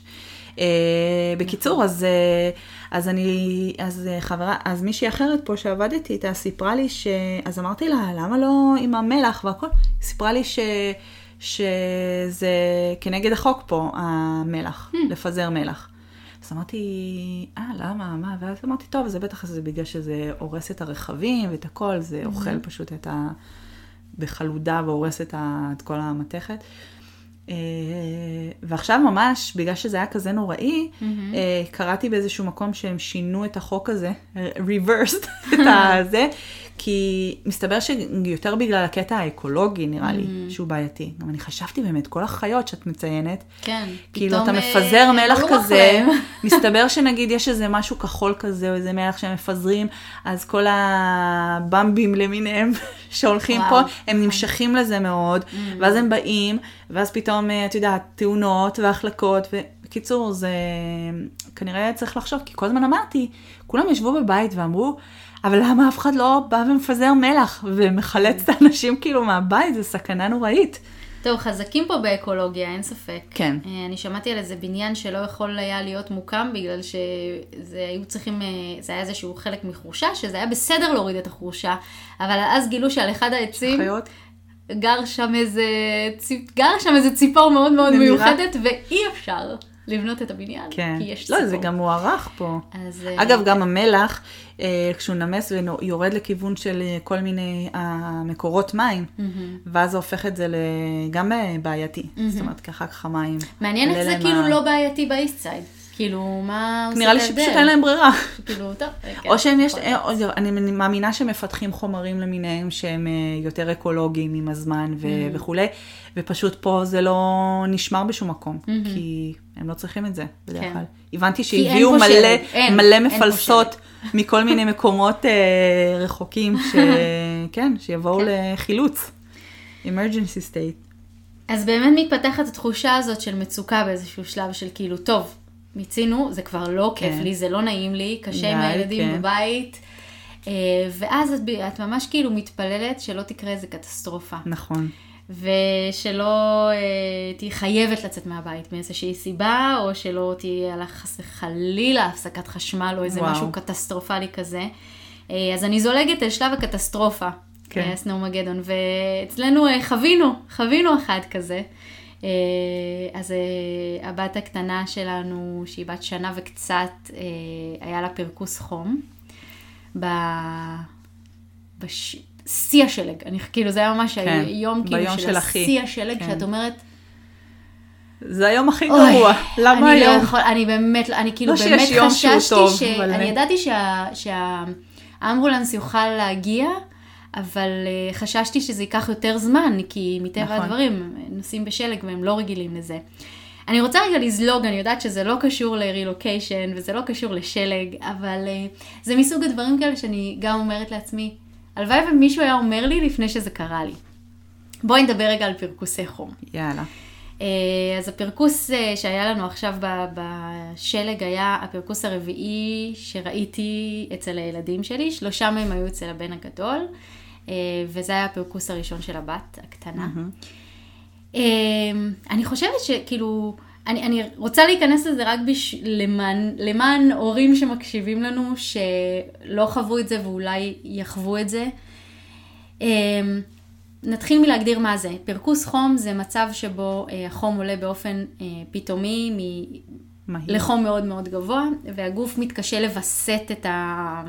אה, בקיצור, אז, אה, אז אני, אז אה, חברה, אז מישהי אחרת פה שעבדתי איתה סיפרה לי ש... אז אמרתי לה, למה לא עם המלח והכל? היא סיפרה לי ש... שזה כנגד החוק פה, המלח, לפזר מלח. אז אמרתי, אה, למה, מה? ואז אמרתי, טוב, זה בטח זה בגלל שזה הורס את הרכבים ואת הכל, זה אוכל פשוט את ה... בחלודה והורס את, ה... את כל המתכת. אה, ועכשיו ממש, בגלל שזה היה כזה נוראי, אה, קראתי באיזשהו מקום שהם שינו את החוק הזה, reversed את הזה, כי מסתבר שיותר בגלל הקטע האקולוגי, נראה לי, שהוא בעייתי. גם אני חשבתי באמת, כל החיות שאת מציינת, כן. כאילו אתה אה, מפזר מלח כזה. מסתבר שנגיד יש איזה משהו כחול כזה, או איזה מלח שהם מפזרים, אז כל הבמבים למיניהם שהולכים וואו, פה, נכון. הם נמשכים לזה מאוד, Mm. ואז הם באים, ואז פתאום, אה, את יודעת, תאונות והחלקות, ובקיצור, זה כנראה צריך לחשוב, כי כל הזמן אמרתי, כולם ישבו בבית ואמרו, אבל למה אף אחד לא בא ומפזר מלח ומחלץ את האנשים כאילו מהבית, זה סכנה נוראית. טוב, חזקים פה באקולוגיה, אין ספק. כן. אה, אני שמעתי על איזה בניין שלא יכול היה להיות מוקם בגלל שזה היו צריכים, אה, זה היה איזשהו חלק מחורשה, שזה היה בסדר להוריד את החורשה, אבל אז גילו שעל אחד העצים חיות? גר שם איזה. גר שם איזה ציפור מאוד מאוד נדירה. מיוחדת, ואי אפשר לבנות את הבניין, כן. כי יש לא, ציפור. זה גם מוארך פה. אז, אה, אגב, גם המלח, אה, כשהוא נמס ויורד לכיוון של אה, כל מיני מקורות מים, ואז זה הופך את זה גם בעייתי. זאת אומרת, כי אחר כך המים... מעניין איך זה כאילו ה- לא בעייתי באיסט סייד. כאילו, מה עושה נראה לי את ההבדל? שפשוט אין להם ברירה. כאילו, טוב. כן, או שהם יש, אה, אני מאמינה שמפתחים חומרים למיניהם שהם אה, יותר אקולוגיים עם הזמן ו- Mm-hmm. וכולי, ופשוט פה זה לא נשמר בשום מקום, כי הם לא צריכים את זה בדרך Mm-hmm. כן. כלל. הבנתי שהביאו מלא, אין, מלא אין מפלסות מכל מיני מקומות אה, רחוקים, ש... כן, שיבואו כן. לחילוץ. emergency state. אז באמת מתפתחת התחושה הזאת של מצוקה באיזשהו שלב של כאילו, טוב, מיצינו, זה כבר לא כיף כן. לי, זה לא נעים לי, קשה עם די, הילדים כן. בבית. אה, ואז את, את ממש כאילו מתפללת שלא תקרה איזה קטסטרופה. נכון. ושלא אה, תהיי חייבת לצאת מהבית מאיזושהי סיבה, או שלא תהיה לה חס וחלילה הפסקת חשמל או איזה וואו. משהו קטסטרופלי כזה. אה, אז אני זולגת אל שלב הקטסטרופה, כן. כן. סנומגדון, ואצלנו אה, חווינו, חווינו אחד כזה. אה, אז אה, הבת הקטנה שלנו, שהיא בת שנה וקצת, אה, היה לה פרכוס חום. ב... בש... השלג, אני, כאילו זה היה ממש כן, היום כאילו של. השיא השלג, כן. שאת אומרת, זה היום הכי אוי, גרוע. למה אני לא היום? יכול, אני באמת, אני כאילו לא באמת חששתי, טוב, ש... אבל- אני ידעתי שה... שהאמבולנס יוכל להגיע, אבל אה, חששתי שזה ייקח יותר זמן, כי מטבע נכון. הדברים, הם נוסעים בשלג והם לא רגילים לזה. אני רוצה רגע לזלוג, אני יודעת שזה לא קשור לרילוקיישן וזה לא קשור לשלג, אבל אה, זה מסוג הדברים כאלה שאני גם אומרת לעצמי, הלוואי ומישהו היה אומר לי לפני שזה קרה לי. בואי נדבר רגע על פרכוסי חום. יאללה. אה, אז הפרכוס אה, שהיה לנו עכשיו בשלג היה הפרכוס הרביעי שראיתי אצל הילדים שלי, שלושה מהם היו אצל הבן הגדול, אה, וזה היה הפרכוס הראשון של הבת הקטנה. אה, אני חושבת שכאילו, אני, אני רוצה להיכנס לזה רק בש... למען, למען הורים שמקשיבים לנו, שלא חוו את זה ואולי יחוו את זה. אה, נתחיל מלהגדיר מה זה. פרכוס חום זה מצב שבו אה, החום עולה באופן אה, פתאומי מ... מהיר. לחום מאוד מאוד גבוה, והגוף מתקשה לווסת את, ה...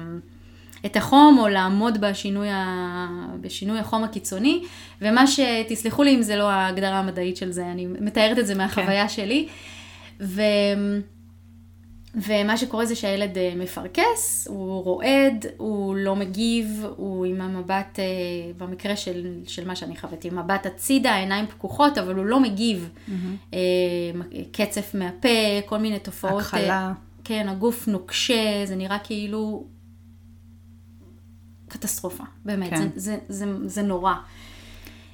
את החום או לעמוד בשינוי, ה... בשינוי החום הקיצוני, ומה שתסלחו לי אם זה לא ההגדרה המדעית של זה, אני מתארת את זה מהחוויה שלי. ו... ומה שקורה זה שהילד אה, מפרכס, הוא רועד, הוא לא מגיב, הוא עם המבט, אה, במקרה של, של מה שאני חוויתי, מבט הצידה, העיניים פקוחות, אבל הוא לא מגיב. אה, קצף מהפה, כל מיני תופעות. הכחלה. כן, הגוף נוקשה, זה נראה כאילו קטסטרופה, באמת, כן. זה, זה, זה, זה נורא.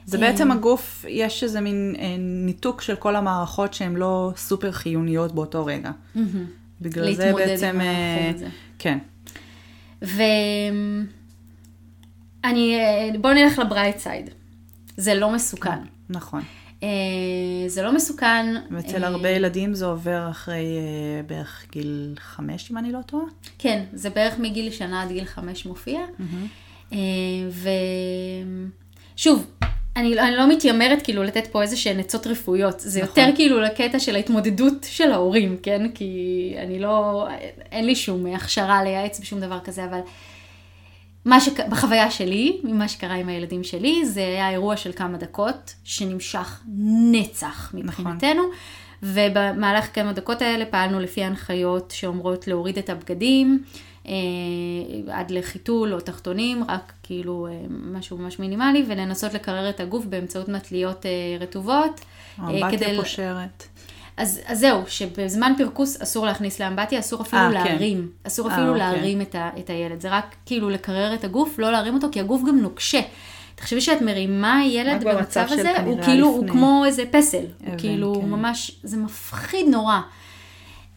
זה בעצם הגוף, יש איזה מין אה, ניתוק של כל המערכות שהן לא סופר חיוניות באותו רגע. בגלל זה בעצם... אה. כן. ואני, בואו נלך לברייט סייד. זה לא מסוכן. נכון. אה, זה לא מסוכן. ואצל אה, הרבה ילדים זה עובר אחרי אה, בערך גיל חמש, אם אני לא טועה. כן, זה בערך מגיל שנה עד גיל חמש מופיע. אה, ושוב, אני, אני לא מתיימרת כאילו לתת פה איזה שהן עצות רפואיות, זה נכון. יותר כאילו לקטע של ההתמודדות של ההורים, כן? כי אני לא, אין לי שום הכשרה לייעץ בשום דבר כזה, אבל מה שק... בחוויה שלי, ממה שקרה עם הילדים שלי, זה היה אירוע של כמה דקות, שנמשך נצח מבחינתנו. ובמהלך כמה דקות האלה פעלנו לפי ההנחיות שאומרות להוריד את הבגדים, אה, עד לחיתול או תחתונים, רק כאילו אה, משהו ממש מינימלי, ולנסות לקרר את הגוף באמצעות מטליות אה, רטובות. אה, אמבטיה כדי- פושרת. אז, אז זהו, שבזמן פרקוס אסור להכניס לאמבטיה, אסור אפילו אה, כן. להרים. אסור אה, אפילו אוקיי. להרים את, ה, את הילד. זה רק כאילו לקרר את הגוף, לא להרים אותו, כי הגוף גם נוקשה. תחשבי שאת מרימה ילד במצב הזה, הוא כאילו, הוא לפני. כמו איזה פסל. הוא אבן, כאילו כן. ממש, זה מפחיד נורא.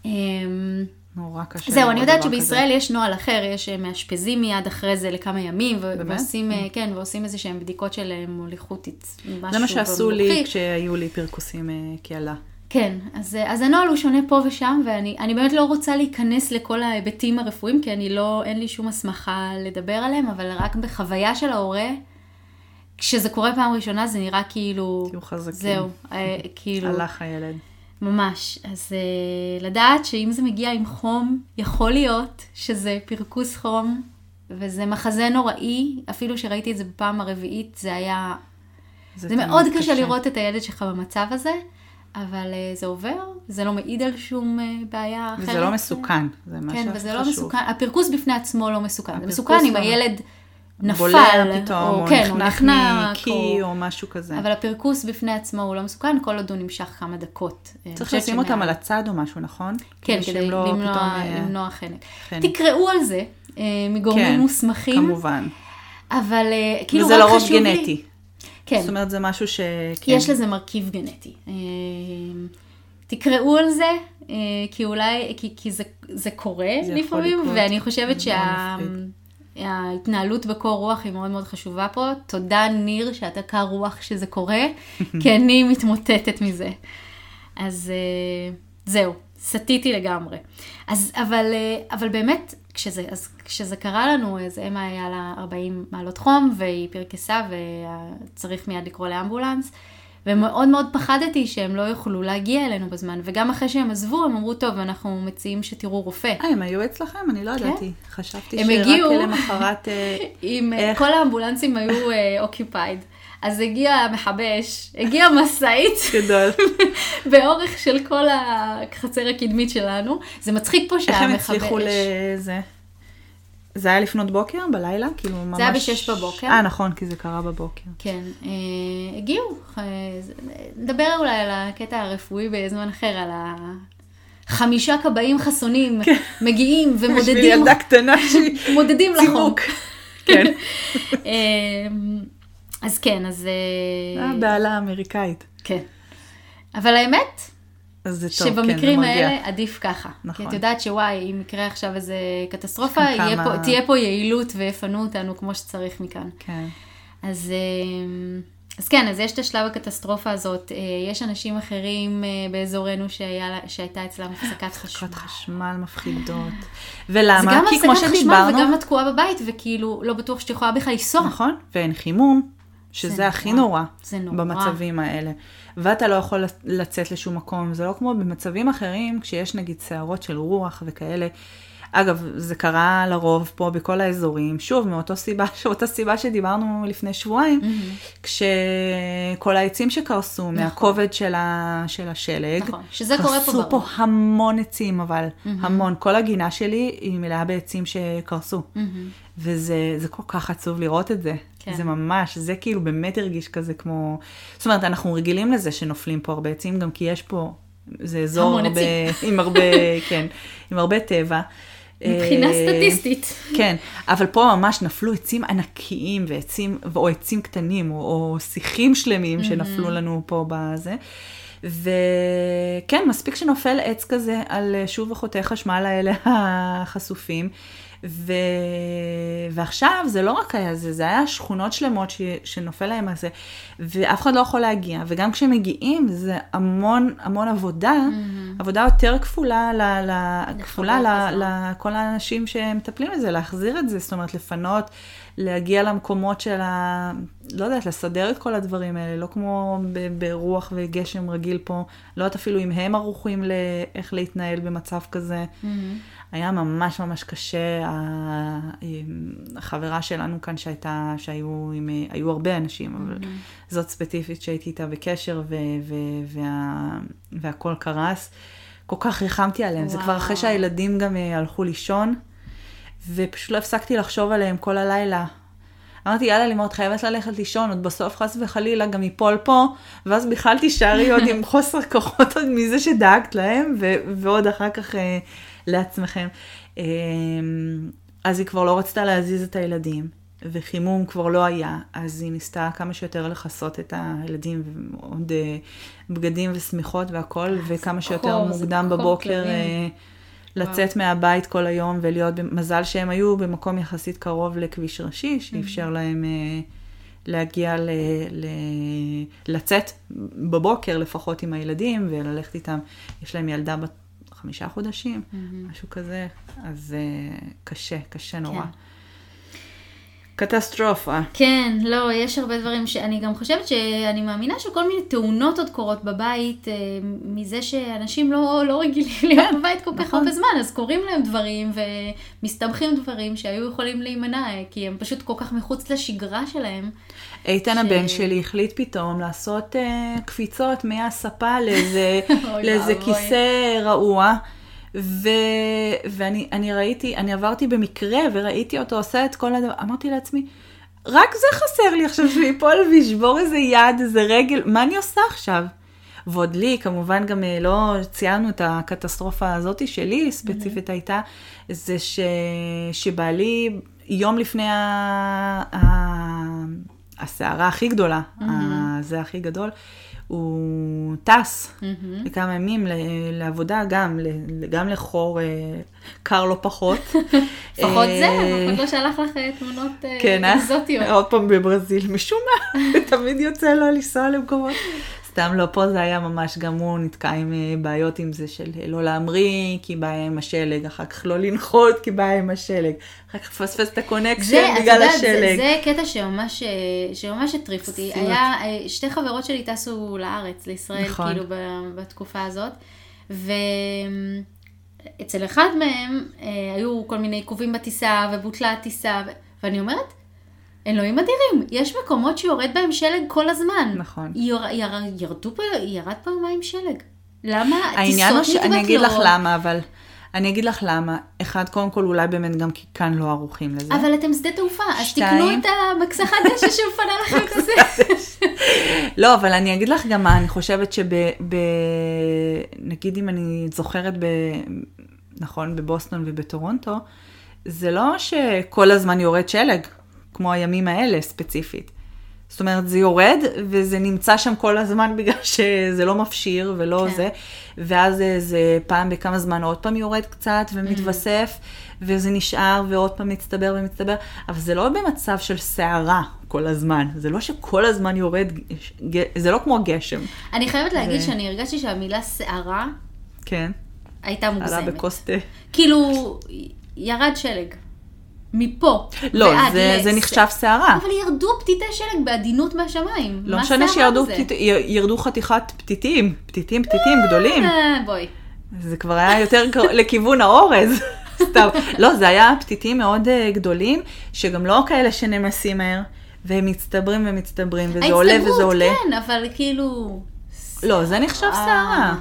אמ, נורא קשה. זהו, אני יודעת שבישראל יש נוהל אחר, יש מאשפזים מיד אחרי זה לכמה ימים, ו- באמת? ועושים, אה, כן, ועושים איזה שהם בדיקות של אה, מוליכות, משהו זה מה שעשו לי במוחי. כשהיו לי פרקוסים אה, כילדה. כן, אז, אז הנוהל הוא שונה פה ושם, ואני אני באמת לא רוצה להיכנס לכל ההיבטים הרפואיים, כי אני לא, אין לי שום הסמכה לדבר עליהם, אבל רק בחוויה של ההורה, כשזה קורה פעם ראשונה, זה נראה כאילו... תהיו חזקים. זהו, אה, כאילו... הלך הילד. ממש. אז אה, לדעת שאם זה מגיע עם חום, יכול להיות שזה פרכוס חום, וזה מחזה נוראי, אפילו שראיתי את זה בפעם הרביעית, זה היה... זה תמיד מאוד קשה לראות את הילד שלך במצב הזה, אבל אה, זה עובר, זה לא מעיד על שום אה, בעיה אחרת. וזה לא מסוכן, זה מה כן, שהכי וזה לא. מסוכן, הפרכוס בפני עצמו לא מסוכן, זה מסוכן אם לא. הילד נפל, בולע פתאום, או כן, הוא נחנק מקיא, או... או משהו כזה. אבל הפרכוס בפני עצמו הוא לא מסוכן, כל עוד הוא נמשך כמה דקות. אה, צריך לשים אותם שמעל- על הצד או משהו, נכון? כן, שהם כדי לא למנוע, פתאום, למנוע חנק. חנק. תקראו על זה מגורמים כן, מוסמכים, כמובן. אבל כאילו וזה רק לרוב חשוב לי... גנטי. כן, זאת אומרת, זה משהו ש... כן. יש לזה מרכיב גנטי. אה, תקראו על זה, אה, כי אולי, כי, כי זה, זה קורה זה לפעמים. ואני חושבת שההתנהלות בקור רוח היא מאוד מאוד חשובה פה. תודה ניר שאתה קר רוח שזה קורה, כי אני מתמוטטת מזה. אז אה, זהו, סטיתי לגמרי. אז, אבל, אבל באמת, כשזה, אז כשזה קרה לנו, אז אמה היה לה 40 מעלות חום, והיא פרקסה, וצריך מיד לקרוא לאמבולנס. ומאוד מאוד פחדתי שהם לא יוכלו להגיע אלינו בזמן, וגם אחרי שהם עזבו, הם אמרו, טוב, אנחנו מציעים שתראו רופא. אה, הם היו אצלכם? אני לא ידעתי. חשבתי כן. שרק למחרת... אה, עם אה, איך? כל האמבולנסים היו אוקיופייד. אז הגיע המכבש, הגיע משאית גדול. באורך של כל החצר הקדמית שלנו. זה מצחיק פה איך הם שהמכבש... הצליחו לזה? זה היה לפנות בוקר? בלילה? כאילו ממש... זה היה בשש בבוקר. אה, נכון, כי זה קרה בבוקר. כן, אה, הגיעו. אה, נדבר אולי על הקטע הרפואי בזמן אחר, על החמישה כבאים חסונים מגיעים בשביל ומודדים ילדה קטנה שהיא... מודדים. צימוק. כן. אה, אז כן, אז... אה, אה, בעלה אמריקאית. כן. אבל האמת, אז זה טוב, כן, זה שבמקרים מרגיע. האלה עדיף ככה. כי נכון. את יודעת שוואי, אם יקרה עכשיו איזה קטסטרופה, כמה- פה, תהיה פה יעילות ויפנו אותנו כמו שצריך מכאן. כן. אז, אה, אז כן, אז יש את השלב הקטסטרופה הזאת. אה, יש אנשים אחרים אה, באזורנו שהיה, שהייתה אצלם הפסקת חשמל. הפסקת חשמל מפחידות. זה ולמה? גם כי כמו הפסקת חשמל שדיברנו, וגם את תקועה בבית, וכאילו לא בטוח שאת יכולה בכלל לנסוע. נכון, ואין חימום, זה שזה הכי נורא. נורא זה נורא. במצבים האלה. ואתה לא יכול לצאת לשום מקום, זה לא כמו במצבים אחרים, כשיש נגיד סערות של רוח וכאלה, אגב, זה קרה לרוב פה בכל האזורים, שוב, מאותה סיבה, סיבה שדיברנו לפני שבועיים, Mm-hmm. כשכל העצים שקרסו מהכובד של, ה, של השלג, נכון, שזה קורה פה קרסו פה. המון עצים, אבל המון. כל הגינה שלי היא מלאה בעצים שקרסו. וזה זה כל כך עצוב לראות את זה. כן. זה ממש, זה כאילו באמת הרגיש כזה כמו... זאת אומרת, אנחנו רגילים לזה שנופלים פה הרבה עצים, גם כי יש פה, זה אזור הרבה, עם הרבה, כן, עם הרבה טבע. מבחינה אה, סטטיסטית. כן, אבל פה ממש נפלו עצים ענקיים ועצים, או עצים קטנים, או, או שיחים שלמים שנפלו לנו פה בזה. וכן, מספיק שנופל עץ כזה על אה, שוב החוטי חשמל האלה החשופים. ו... ועכשיו זה לא רק היה זה, זה היה שכונות שלמות ש... שנופל להם על זה, ואף אחד לא יכול להגיע, וגם כשמגיעים זה המון המון עבודה, mm-hmm. עבודה יותר כפולה, ל... ל... כפולה ל... לכל האנשים שמטפלים בזה, להחזיר את זה, זאת אומרת לפנות, להגיע למקומות של ה... לא יודעת, לסדר את כל הדברים האלה, לא כמו ב... ברוח וגשם רגיל פה, לא יודעת אפילו אם הם ערוכים לאיך להתנהל במצב כזה. Mm-hmm. היה ממש ממש קשה. החברה שלנו כאן שהייתה, שהיו עם, היו הרבה אנשים, אבל זאת ספציפית שהייתי איתה בקשר ו, ו, וה, והכל קרס. כל כך ריחמתי עליהם, זה כבר וואו. אחרי שהילדים גם אה, הלכו לישון, ופשוט לא הפסקתי לחשוב עליהם כל הלילה. אמרתי, יאללה, לימור, את חייבת ללכת לישון, עוד בסוף חס וחלילה גם ייפול פה, ואז בכלל תישארי עוד עם חוסר כוחות עוד מזה שדאגת להם, ו- ועוד אחר כך אה, לעצמכם. אה, אז היא כבר לא רצתה להזיז את הילדים, וחימום כבר לא היה, אז היא ניסתה כמה שיותר לכסות את הילדים, ועוד אה, בגדים ושמיכות והכל, וכמה שיותר קור, זה מוקדם קור בבוקר. כלבים. אה, לצאת מהבית כל היום ולהיות, מזל שהם היו במקום יחסית קרוב לכביש ראשי, שאפשר להם אה, להגיע ל, ל, לצאת בבוקר לפחות עם הילדים וללכת איתם. יש להם ילדה בת חמישה חודשים, משהו כזה, אז אה, קשה, קשה נורא. כן. קטסטרופה. כן, לא, יש הרבה דברים שאני גם חושבת שאני מאמינה שכל מיני תאונות עוד קורות בבית, אה, מזה שאנשים לא, לא רגילים להיות בבית כל כך נכון. הרבה זמן, אז קורים להם דברים ומסתבכים דברים שהיו יכולים להימנע, כי הם פשוט כל כך מחוץ לשגרה שלהם. איתן ש- הבן שלי החליט פתאום לעשות uh, קפיצות מהספה לאיזה, לאיזה. כיסא רעוע. ו... ואני אני ראיתי, אני עברתי במקרה וראיתי אותו עושה את כל הדבר, אמרתי לעצמי, רק זה חסר לי עכשיו שהוא ייפול וישבור איזה יד, איזה רגל, מה אני עושה עכשיו? ועוד לי, כמובן גם אה, לא ציינו את הקטסטרופה הזאת שלי, ספציפית הייתה, זה ש... שבעלי יום לפני ה... ה... הסערה הכי גדולה, זה הכי גדול, הוא טס לכמה ימים לעבודה, גם, גם לחור אה, קר לא פחות. לפחות אה, זה, אף אחד לא שלח לך אה, תמונות אה, כן, אה? אקזוטיות. עוד פעם בברזיל, משום מה, תמיד יוצא לו לנסוע למקומות. סתם לא, פה זה היה ממש, גם הוא נתקע עם אה, בעיות עם זה של לא להמריא, כי בעיה עם השלג, אחר כך לא לנחות, כי בעיה עם השלג, אחר כך לפספס את ה connection זה, בגלל יודעת, זה, השלג. זה קטע שממש, אה, שממש הטריף אותי. היה, אה, שתי חברות שלי טסו לארץ, לישראל, נכון. כאילו בתקופה הזאת, ואצל אחד מהם אה, היו כל מיני עיכובים בטיסה, ובוטלה הטיסה, ו- ואני אומרת, אלוהים אדירים, יש מקומות שיורד בהם שלג כל הזמן. נכון. יר, יר, ירדו פה, ירד פעמיים שלג. למה העניין הוא טיסות שאני אגיד לך? למה, אבל... אני אגיד לך למה. אחד, קודם כל, אולי באמת גם כי כאן לא ערוכים לזה. אבל אתם שדה תעופה, אז. תקנו את המקסחת דשא שמפנה לכם את זה. לא, אבל אני אגיד לך גם מה, אני חושבת שב... ב... נגיד אם אני זוכרת ב... נכון, בבוסטון ובטורונטו, זה לא שכל הזמן יורד שלג, כמו הימים האלה ספציפית. זאת אומרת, זה יורד וזה נמצא שם כל הזמן בגלל שזה לא מפשיר ולא כן. זה, ואז זה, פעם בכמה זמן עוד פעם יורד קצת ומתווסף, וזה נשאר ועוד פעם מצטבר ומצטבר, אבל זה לא במצב של סערה כל הזמן, זה לא שכל הזמן יורד, זה לא כמו גשם, אני חייבת להגיד זה- שאני הרגשתי שהמילה שערה כן? הייתה עלה מוגזמת. בכוס תה. כאילו, ירד שלג. מפה לא, ועד זה, לס- זה נחשב סערה. אבל ירדו פתיתי שלג בעדינות מהשמיים. לא משנה שירדו? פתית, ירדו חתיכת פתיתים, פתיתים פתיתים גדולים. אה, בואי. זה כבר היה יותר לכיוון האורז. סתם. לא, זה היה פתיתים מאוד אה, גדולים, שגם לא כאלה שנמסים מהר, והם מצטברים ומצטברים, וזה עולה וזה עולה. ההצטברות, כן, אבל כאילו... לא, זה נחשב שערה.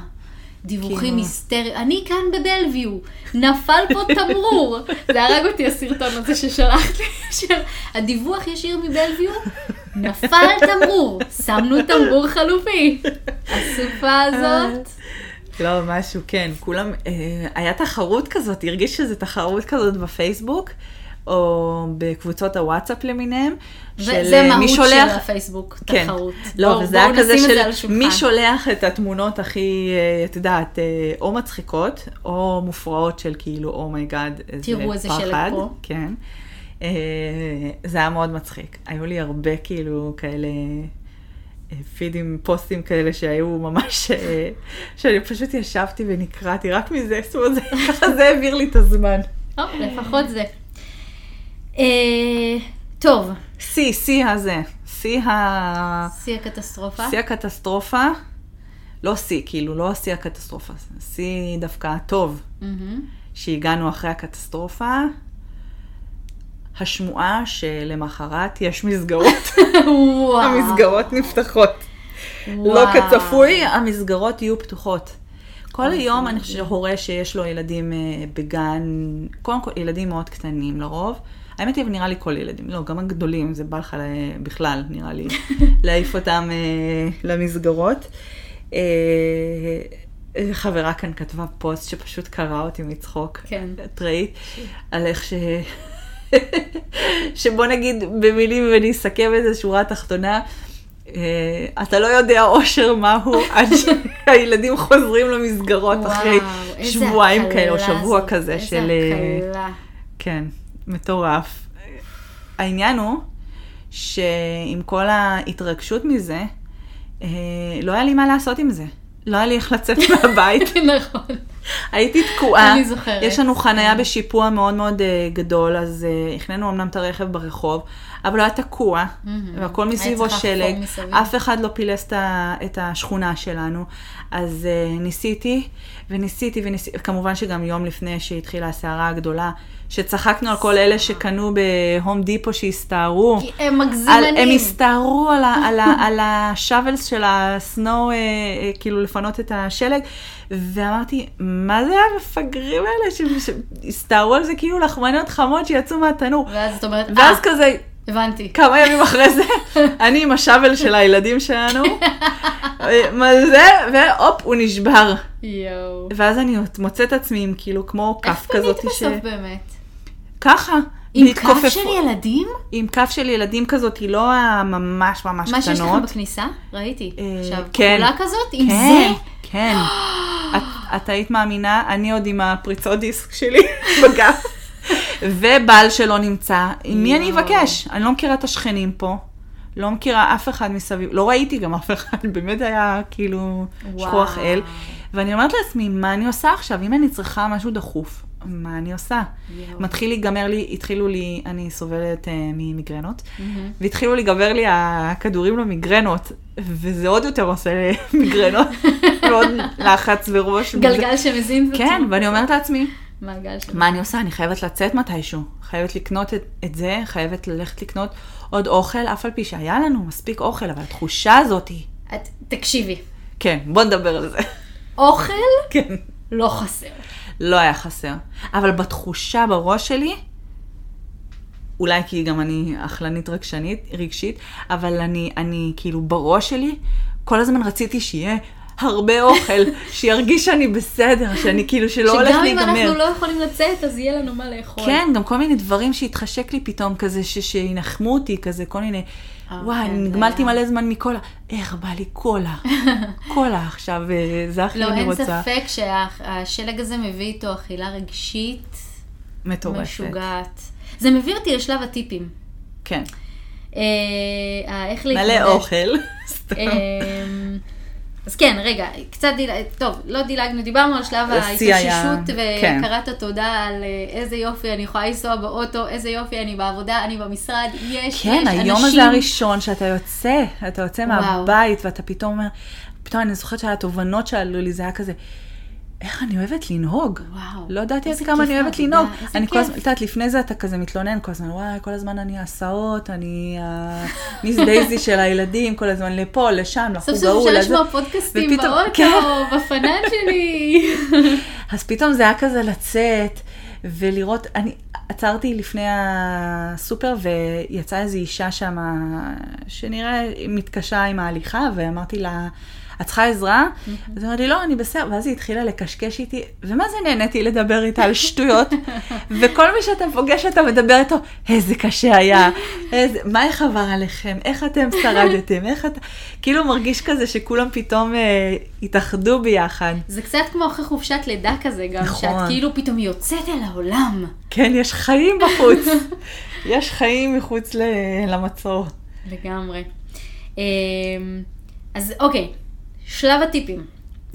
דיווחים כאילו- היסטריים. אני כאן בבלוויו, נפל פה תמרור. זה הרג אותי הסרטון הזה ששלחת לי, של הדיווח ישיר מבלוויו, נפל תמרור, שמנו תמרור חלופי. הסופה הזאת, לא, משהו, כן. כולם, אה, היה תחרות כזאת, הרגיש שזה תחרות כזאת בפייסבוק, או בקבוצות הוואטסאפ למיניהם. וזה אה, מהות מי של שולח- הפייסבוק, כן. תחרות. לא, בואו- וזה היה כזה זה של. מי שולח את התמונות הכי, אה, את יודעת, אה, או מצחיקות, או מופרעות של כאילו, oh my God, איזה תראו איזה פחד. שלג פה. כן. זה היה מאוד מצחיק. היו לי הרבה כאילו כאלה... פידים, פוסטים כאלה שהיו ממש, שאני פשוט ישבתי ונקרעתי רק מזה, זאת אומרת, זה- ככה זה העביר לי את הזמן. או, לפחות זה. אה, טוב, שיא, שיא הזה, שיא ה... שיא הקטסטרופה. שיא הקטסטרופה, לא שיא, כאילו, לא שיא הקטסטרופה, שיא דווקא הטוב, מהמם. שהגענו אחרי הקטסטרופה, השמועה שלמחרת יש מסגרות, וואו. המסגרות נפתחות. לא וואו. כצפוי, המסגרות יהיו פתוחות. כל היום אני חושבת שהורה שיש לו ילדים אה, בגן, קודם כל ילדים מאוד קטנים לרוב. האמת היא, נראה לי כל ילדים, לא, גם הגדולים, זה בא לך בכלל, נראה לי, להעיף אותם אה, למסגרות. אה, חברה כאן כתבה פוסט שפשוט קרע אותי מצחוק. כן. את ראית? על איך ש... שבוא נגיד במילים ואני אסכם את השורה התחתונה. אה, אתה לא יודע אושר מהו עד שהילדים חוזרים למסגרות אחרי וואו, איזה שבועיים כאלה, או שבוע זאת, כזה איזה של... אה, הקלה. כן, מטורף. העניין הוא שעם כל ההתרגשות מזה, אה, לא היה לי מה לעשות עם זה. לא היה לי איך לצאת מהבית. נכון. הייתי תקועה. אני זוכרת. יש לנו חניה כן. בשיפוע מאוד מאוד אה, גדול, אז אה, הכננו אמנם את הרכב ברחוב, אבל הוא היה תקוע, והכל מסביבו שלג. אף אחד לא פילס את השכונה שלנו, אז ניסיתי, וניסיתי, וניסיתי, כמובן שגם יום לפני שהתחילה הסערה הגדולה, שצחקנו על כל אלה שקנו בהום דיפו שהסתערו. כי הם מגזימנים. הם הסתערו על, ה- על, ה- על השאבלס של הסנואו, אה, אה, כאילו לפנות את השלג, ואמרתי, מה זה המפגרים האלה ש- שהסתערו על זה כאילו לחמניות חמות שיצאו מהתנור. ואז את אומרת, ואז אה, כזה, הבנתי. כמה ימים אחרי זה, אני עם השאבל של הילדים שלנו, אה, מה זה, והופ, הוא נשבר. יואו. ואז אני מוצאת עצמי עם כאילו כמו איך כף כזאת פנית בסוף באמת? ככה. עם כף. של ילדים? עם כף של ילדים כזאת, היא לא הממש ממש מה שיש לך קטנות. בכניסה? ראיתי. אה, עכשיו, כן. כחולה כזאת? עם כן, זה? כן. את, את היית מאמינה, אני עוד עם הפריצות דיסק שלי בגב, ובעל שלא נמצא, עם מי אני. אבקש? אני לא מכירה את השכנים פה, לא מכירה אף אחד מסביב, לא ראיתי גם אף אחד, באמת היה כאילו. שכוח אל. ואני אומרת לעצמי, מה אני עושה עכשיו? אם אני צריכה משהו דחוף, מה אני עושה? מתחיל להיגמר לי, התחילו לי, אני סובלת uh, ממיגרנות, והתחילו להיגמר לי הכדורים למיגרנות, וזה עוד יותר עושה לי מיגרנות, ועוד לחץ וראש. גלגל שמזין כן. ואני אומרת לעצמי, מעגל. מה אני עושה? אני חייבת לצאת מתישהו. חייבת לקנות את, את זה, חייבת ללכת לקנות עוד אוכל, אף על פי שהיה לנו מספיק אוכל, אבל התחושה הזאת היא... את- תקשיבי, כן, בוא נדבר על זה. אוכל כן. לא חסר. לא היה חסר. אבל בתחושה בראש שלי, אולי כי גם אני אכלנית רגשנית, רגשית, אבל אני, אני כאילו בראש שלי, כל הזמן רציתי שיהיה הרבה אוכל, שירגיש שאני בסדר, שאני כאילו שלא הולך שגם אם להיגמר. אנחנו לא יכולים לצאת, אז יהיה לנו מה לאכול. כן, גם כל מיני דברים שהתחשק לי פתאום כזה, ש- שינחמו אותי, כזה כל מיני, וואי, כן, נגמלתי היה. מלא זמן מקולה. איך בא לי קולה. קולה עכשיו, אה, זה הכי לא, אני אין רוצה. ספק שהשלג הזה מביא איתו אכילה רגשית מטורפת. משוגעת. זה מביא אותי לשלב הטיפים. כן. אה, אה, איך להתמודד. מלא אוכל. סתם. אז כן, רגע, קצת דיל... טוב, לא דילגנו, דיברנו על שלב ההתאוששות כן. והכרת התודה על אה, איזה יופי אני יכולה לנסוע באוטו, איזה יופי אני בעבודה, אני במשרד, יש, כן, יש היום אנשים... הזה הראשון שאתה יוצא, אתה יוצא וואו. מהבית ואתה פתאום אומר, פתאום אני זוכרת שהתובנות שעלו לי, זה היה כזה, איך אני אוהבת לנהוג. וואו. לא ידעתי עד כמה אני אוהבת לנהוג. אני כל. הזמן, את יודעת, לפני זה אתה כזה מתלונן כל הזמן, וואי, כל הזמן אני הסעות, אני המיס דייזי של הילדים, כל הזמן לפה, לשם, סוף לחוג סוף ההוא, אפשר. לשמוע פודקאסטים באוטו, כן. בפנן שלי. אז פתאום זה היה כזה לצאת ולראות, אני עצרתי לפני הסופר ויצאה איזו אישה שם שנראה מתקשה עם ההליכה ואמרתי לה, את צריכה עזרה? אז היא אמרה לי, לא, אני בסדר. ואז היא התחילה לקשקש איתי, ומה זה נהניתי לדבר איתה על שטויות? וכל מי שאתה פוגש אתה מדבר איתו, איזה קשה היה, איזה, מה איך עבר עליכם, איך אתם שרדתם, איך אתה... כאילו מרגיש כזה שכולם פתאום אה, התאחדו ביחד. זה קצת כמו אחרי חופשת לידה כזה גם, נכון. שאת כאילו פתאום יוצאת אל העולם. כן, יש חיים בחוץ. יש חיים מחוץ ל- למצור. לגמרי. אמ, אז אוקיי, שלב הטיפים.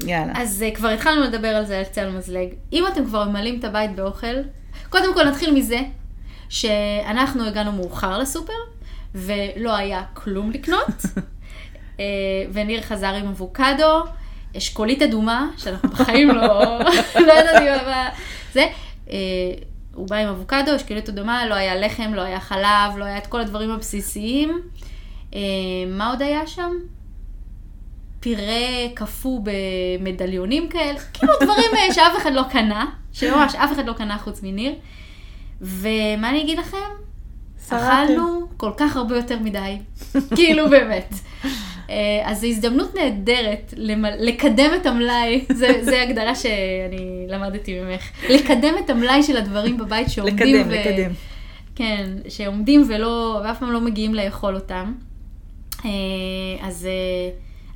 יאללה. אז uh, כבר התחלנו לדבר על זה על קצה על מזלג. אם אתם כבר ממלאים את הבית באוכל, קודם כל נתחיל מזה שאנחנו הגענו מאוחר לסופר, ולא היה כלום לקנות, uh, וניר חזר עם אבוקדו, אשכולית אדומה, שאנחנו בחיים לא, לא ידעתי מה זה. Uh, הוא בא עם אבוקדו, אשכולית אדומה, לא היה לחם, לא היה חלב, לא היה את כל הדברים הבסיסיים. Uh, מה עוד היה שם? פירה קפוא במדליונים כאלה, כאילו דברים אה, שאף אחד לא קנה, שממש אף אחד לא קנה חוץ מניר. ומה אני אגיד לכם? אכלנו כל כך הרבה יותר מדי, כאילו באמת. אה, אז זו הזדמנות נהדרת למל... לקדם את המלאי, זה הגדרה שאני למדתי ממך, לקדם את המלאי של הדברים בבית שעומדים לקדם, לקדם. כן, שעומדים ולא, ואף פעם לא מגיעים לאכול אותם. אה, אז,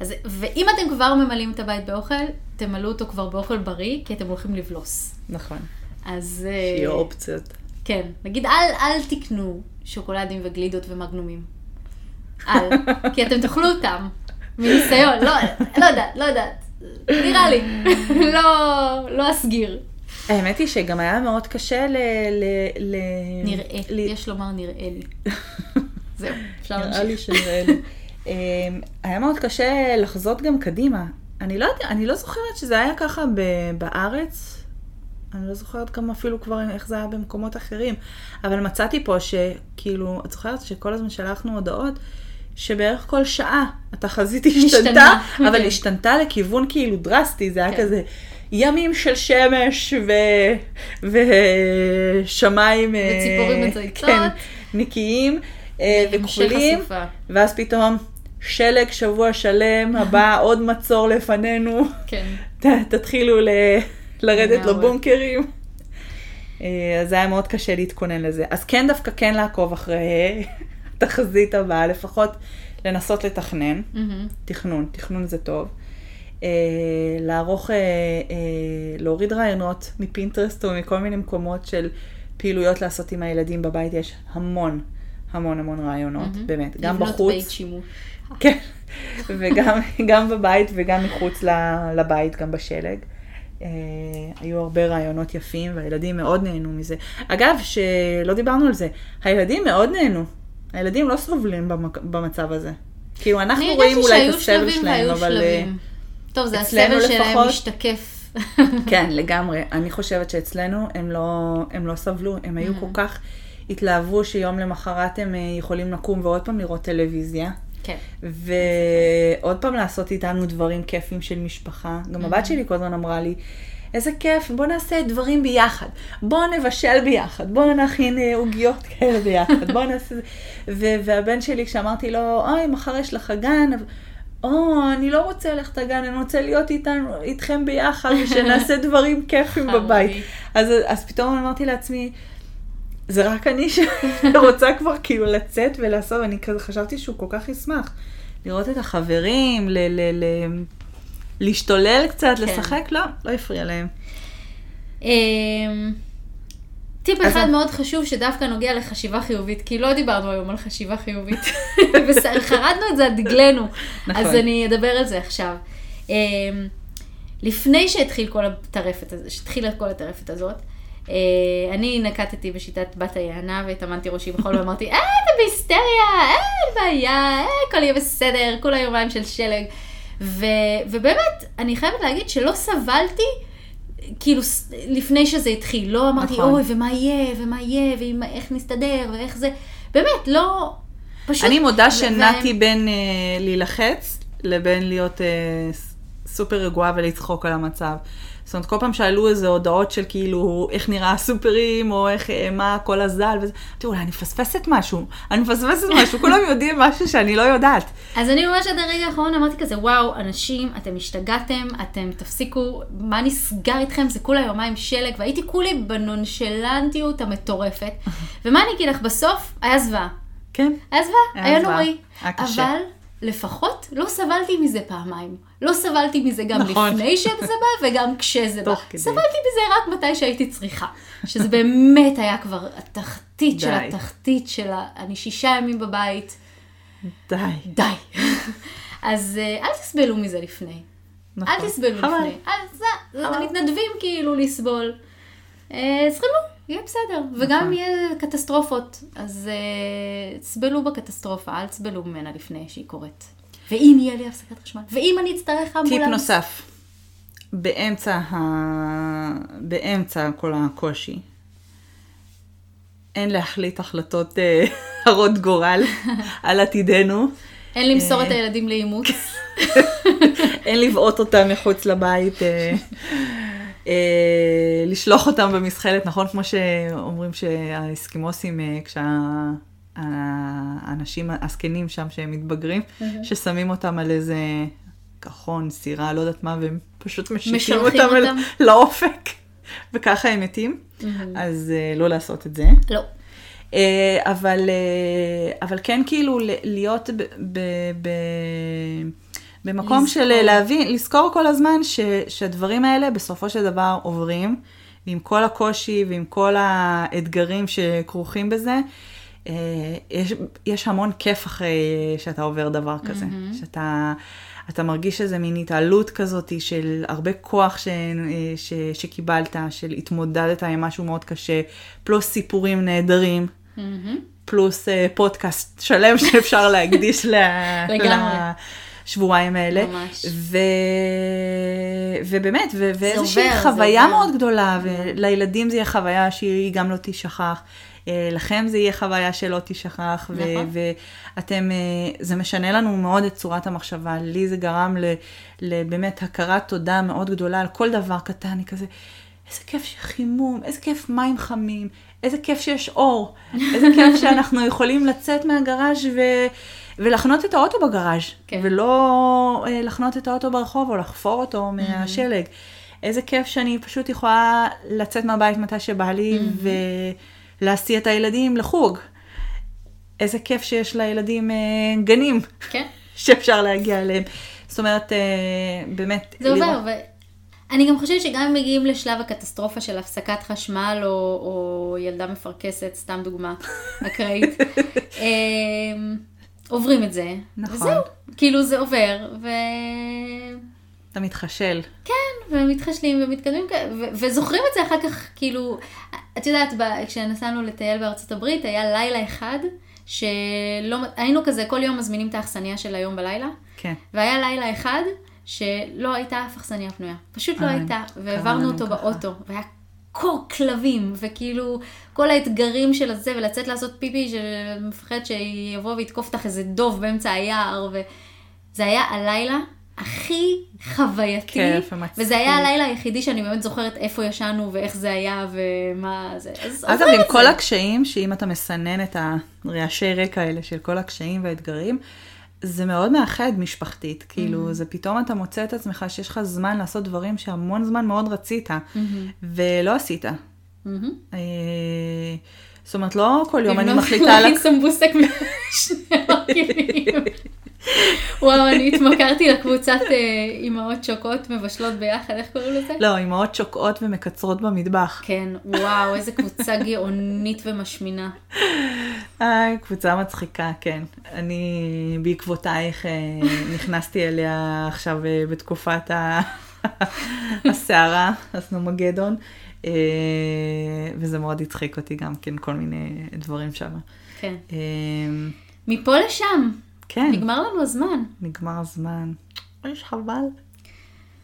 אז, ואם אתם כבר ממלאים את הבית באוכל, תמלאו אותו כבר באוכל בריא, כי אתם הולכים לבלוס. נכון. אז אה, שיהיו אופציות. כן, נגיד אל, אל תקנו שוקולדים וגלידות ומגנומים. אל, כי אתם תאכלו אותם, מניסיון, לא, לא יודעת, לא יודעת, נראה לי, לא, לא אסגיר. האמת היא שגם היה מאוד קשה ל... ל, ל נראה, ל... יש לומר נראה לי. זהו, אפשר נראה להמשיך. לי שנראה לי. אמ, היה מאוד קשה לחזות גם קדימה. אני לא, אני לא זוכרת שזה היה ככה ב- בארץ. אני לא זוכרת גם אפילו כבר איך זה היה במקומות אחרים. אבל מצאתי פה שכאילו, את זוכרת שכל הזמן שלחנו הודעות שבערך כל שעה התחזית השתנתה, אבל כן. השתנתה לכיוון כאילו דרסטי, זה היה כן. כזה ימים של שמש ו... ושמיים... אה, וציפורים מצייצות. כן, נקיים אה, וכחולים. ואז פתאום שלג שבוע שלם, הבא עוד מצור לפנינו, כן. תתחילו ל, לרדת. לבונקרים. אה, אז היה מאוד קשה להתכונן לזה. אז כן דווקא כן לעקוב אחרי התחזית הבאה, לפחות לנסות לתכנן. תכנון, תכנון זה טוב. אה, לערוך, אה, אה, להוריד רעיונות מפינטרסט או מכל מיני מקומות של פעילויות לעשות עם הילדים בבית, יש המון, המון המון רעיונות, מהמם. באמת, גם לבנות בחוץ. בית שימוש. כן, וגם גם בבית וגם מחוץ לבית, גם בשלג. אה, היו הרבה רעיונות יפים והילדים מאוד נהנו מזה. אגב, שלא דיברנו על זה, הילדים מאוד נהנו. הילדים לא סובלים במק- במצב הזה. כאילו, אנחנו רואים אולי את הסבל שלהם, אבל... אה, שלבים. טוב, זה הסבל שלהם משתקף. כן, לגמרי. אני חושבת שאצלנו הם לא, הם לא סבלו, הם היו כל כך התלהבו שיום למחרת הם אה, יכולים לקום ועוד פעם לראות טלוויזיה. כן. ועוד פעם לעשות איתנו דברים כיפים של משפחה. גם הבת שלי כל הזמן אמרה לי, איזה כיף, בוא נעשה דברים ביחד. בוא נבשל ביחד, בוא נכין אה, עוגיות כאלה ביחד, בוא נעשה... ו- והבן שלי, כשאמרתי לו, אוי, מחר יש לך גן, או, אני לא רוצה ללכת לגן, אני רוצה להיות איתנו, איתכם ביחד, ושנעשה דברים כיפים. בבית. אז, אז פתאום אמרתי לעצמי, זה רק אני שרוצה כבר כאילו לצאת ולעשות, ואני כזה חשבתי שהוא כל כך ישמח. לראות את החברים, ל- ל- ל- להשתולל קצת, כן. לשחק, לא, לא הפריע להם. אמ, טיפ אחד אני- מאוד חשוב שדווקא נוגע לחשיבה חיובית, כי לא דיברנו היום על חשיבה חיובית, וחרדנו את זה על דגלנו, נכון. אז אני אדבר על זה עכשיו. אמ, לפני שהתחיל כל הטרפת הזאת, שהתחילה כל הטרפת הזאת, אני נקטתי בשיטת בת היענה והתאמנתי ראשי בחול ואמרתי, אה, אתה בהיסטריה, אין בעיה, אה, הכל יהיה בסדר, כולה יומיים של שלג. ו, ובאמת, אני חייבת להגיד שלא סבלתי כאילו, לפני שזה התחיל, לא אמרתי, נכון. אוי, ומה יהיה, ומה יהיה, ואיך נסתדר, ואיך זה, באמת, לא, פשוט... אני מודה שנעתי בין אה, להילחץ לבין להיות אה, ס- סופר רגועה ולצחוק על המצב. זאת אומרת, כל פעם שאלו איזה הודעות של כאילו, איך נראה הסופרים, או איך, אה, מה הכל הזל, וזה, אמרתי, אולי אני מפספסת משהו, אני מפספסת משהו, כולם יודעים משהו שאני לא יודעת. אז אני ממש עד הרגע האחרון אמרתי כזה, וואו, אנשים, אתם השתגעתם, אתם תפסיקו, מה נסגר איתכם? זה כולה יומיים שלג, והייתי כולי בנונשלנטיות המטורפת. ומה אני אגיד לך, בסוף היה זוועה. כן. היה זוועה, היה. נוראי. אבל לפחות לא סבלתי מזה פעמיים. לא סבלתי מזה גם נכון. לפני שזה בא וגם כשזה בא. כדי. סבלתי מזה רק מתי שהייתי צריכה. שזה באמת היה כבר התחתית של. התחתית של ה... אני שישה ימים בבית. די. די. אז אה, אל תסבלו מזה לפני. נכון. אל תסבלו חבל. לפני. אז זה, חבל. מתנדבים כאילו לסבול. אה, סבלו, יהיה בסדר. וגם נכון. יהיה קטסטרופות, אז אה, סבלו בקטסטרופה, אל תסבלו ממנה לפני שהיא קורית. ואם יהיה לי הפסקת חשמל, ואם אני אצטרך אמבולנס. טיפ נוסף, באמצע, ה... באמצע כל הקושי, אין להחליט החלטות אה, הרות גורל על עתידנו, אין למסור אה. את הילדים לאימוץ. אין לבעוט אותם מחוץ לבית, לשלוח אותם במזחלת, נכון? כמו שאומרים שהאסקימוסים, אה, כשהאנשים הזקנים שם שהם מתבגרים, ששמים אותם על איזה קרחון, סירה, לא יודעת מה, והם פשוט משיקים משלחים אותם, אל- אותם. לאופק, וככה הם מתים. אז אה, לא לעשות את זה. לא. אה, אבל, אה, אבל כן כאילו להיות ב, ב, ב, במקום לזכור. של אה, להבין, לזכור כל הזמן ש, שהדברים האלה בסופו של דבר עוברים, ועם כל הקושי ועם כל האתגרים שכרוכים בזה, אה, יש, יש המון כיף אחרי אה, שאתה עובר דבר כזה, שאתה... אתה מרגיש איזה מין התעלות כזאת של הרבה כוח ש, ש, שקיבלת, של התמודדת עם משהו מאוד קשה, פלוס סיפורים נהדרים, מהמם. פלוס אה, פודקאסט שלם שאפשר להקדיש ל- לגמרי. לשבועיים האלה. ממש. ו... ובאמת, ו... ואיזושהי עובר, חוויה עובר. מאוד גדולה, ולילדים זה יהיה חוויה שהיא גם לא תשכח. אה, לכם זה יהיה חוויה שלא תשכח, ו- נכון. ואתם, אה, זה משנה לנו מאוד את צורת המחשבה. לי זה גרם ל- לבאמת הכרת תודה מאוד גדולה על כל דבר קטן, אני כזה, איזה כיף שחימום, איזה כיף מים חמים, איזה כיף שיש אור, איזה כיף שאנחנו יכולים לצאת מהגראז' ו... ולחנות את האוטו בגראז', כן. ולא אה, לחנות את האוטו ברחוב או לחפור אותו מהשלג. איזה כיף שאני פשוט יכולה לצאת מהבית מתי שבא לי ולהסיע את הילדים לחוג. איזה כיף שיש לילדים אה, גנים כן. שאפשר להגיע אליהם. זאת אומרת, אה, באמת, זה עובר, לראות- ואני גם חושבת שגם אם מגיעים לשלב הקטסטרופה של הפסקת חשמל, או, או ילדה מפרכסת, סתם דוגמה אקראית, אמ, עוברים את זה, נכון. וזהו, כאילו זה עובר, ו... אתה מתחשל. כן, ומתחשלים ומתקדמים, ו- וזוכרים את זה אחר כך, כאילו, את יודעת, ב- כשנסענו לטייל בארצות הברית, היה לילה אחד, שלא, היינו כזה, כל יום מזמינים את האכסניה של היום בלילה, כן. והיה לילה אחד שלא הייתה אף אכסניה פנויה. פשוט לא אה, הייתה, והעברנו אותו ככה. באוטו, והיה קור כלבים, וכאילו כל האתגרים של הזה, ולצאת לעשות פיפי, שמפחד שיבוא ויתקוף אותך איזה דוב באמצע היער, וזה היה הלילה הכי חווייתי, כיף ומצחיק. וזה היה הלילה היחידי שאני באמת זוכרת איפה ישנו ואיך זה היה ומה זה. אז אגב, עם כל. הקשיים, שאם אתה מסנן את הרעשי רקע האלה של כל הקשיים והאתגרים, זה מאוד מאחד משפחתית. כאילו, זה פתאום אתה מוצא את עצמך שיש לך זמן לעשות דברים שהמון זמן מאוד רצית, ולא עשית. מהמם. אה, זאת אומרת, לא כל יום אני לבנות מחליטה... להכין לק- סמבוסק משני מרכיבים. וואו, אני התמכרתי לקבוצת אה, אימהות שוקות מבשלות ביחד, איך קוראים לזה? לא, אמהות שוקעות ומקצרות במטבח. כן, וואו, איזה קבוצה גאונית ומשמינה. אה, קבוצה מצחיקה, כן. אני בעקבותייך אה, נכנסתי אליה עכשיו אה, בתקופת הסערה, הסנומגדון, וזה מאוד הצחיק אותי גם כן, כל מיני דברים שם. כן. מפה לשם, כן, נגמר לנו הזמן. נגמר הזמן. אוי, חבל.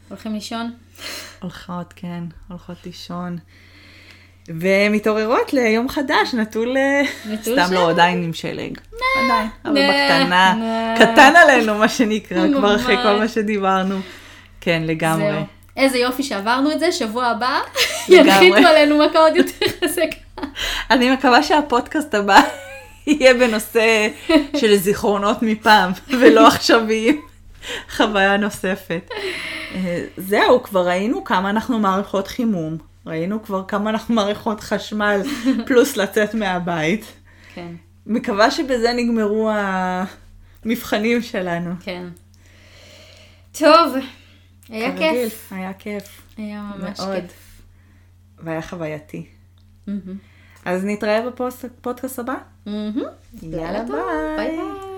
הולכים לישון? הולכות, כן, הולכות לישון. ומתעוררות ליום חדש, נטול... אה, נטול סתם. לא, עדיין עם שלג. עדיין, אבל נה, בקטנה. נה. קטן עלינו, מה שנקרא, כבר. אחרי כל מה שדיברנו. כן, לגמרי. זהו. איזה יופי שעברנו את זה, שבוע הבא. ינחיתו עלינו מכה עוד יותר חזקה. אני מקווה שהפודקאסט הבא יהיה בנושא של זיכרונות מפעם, ולא עכשוויים. חוויה נוספת. אה, זהו, כבר ראינו כמה אנחנו מערכות חימום. ראינו כבר כמה אנחנו מערכות חשמל, פלוס לצאת מהבית. כן, מקווה שבזה נגמרו המבחנים שלנו. כן. טוב, היה כרגיל, כיף. היה כיף. היה ממש מאוד. כיף. והיה חווייתי. מהמם. אז נתראה בפודקאסט הבא. מהמם. יאללה טוב. ביי. ביי ביי.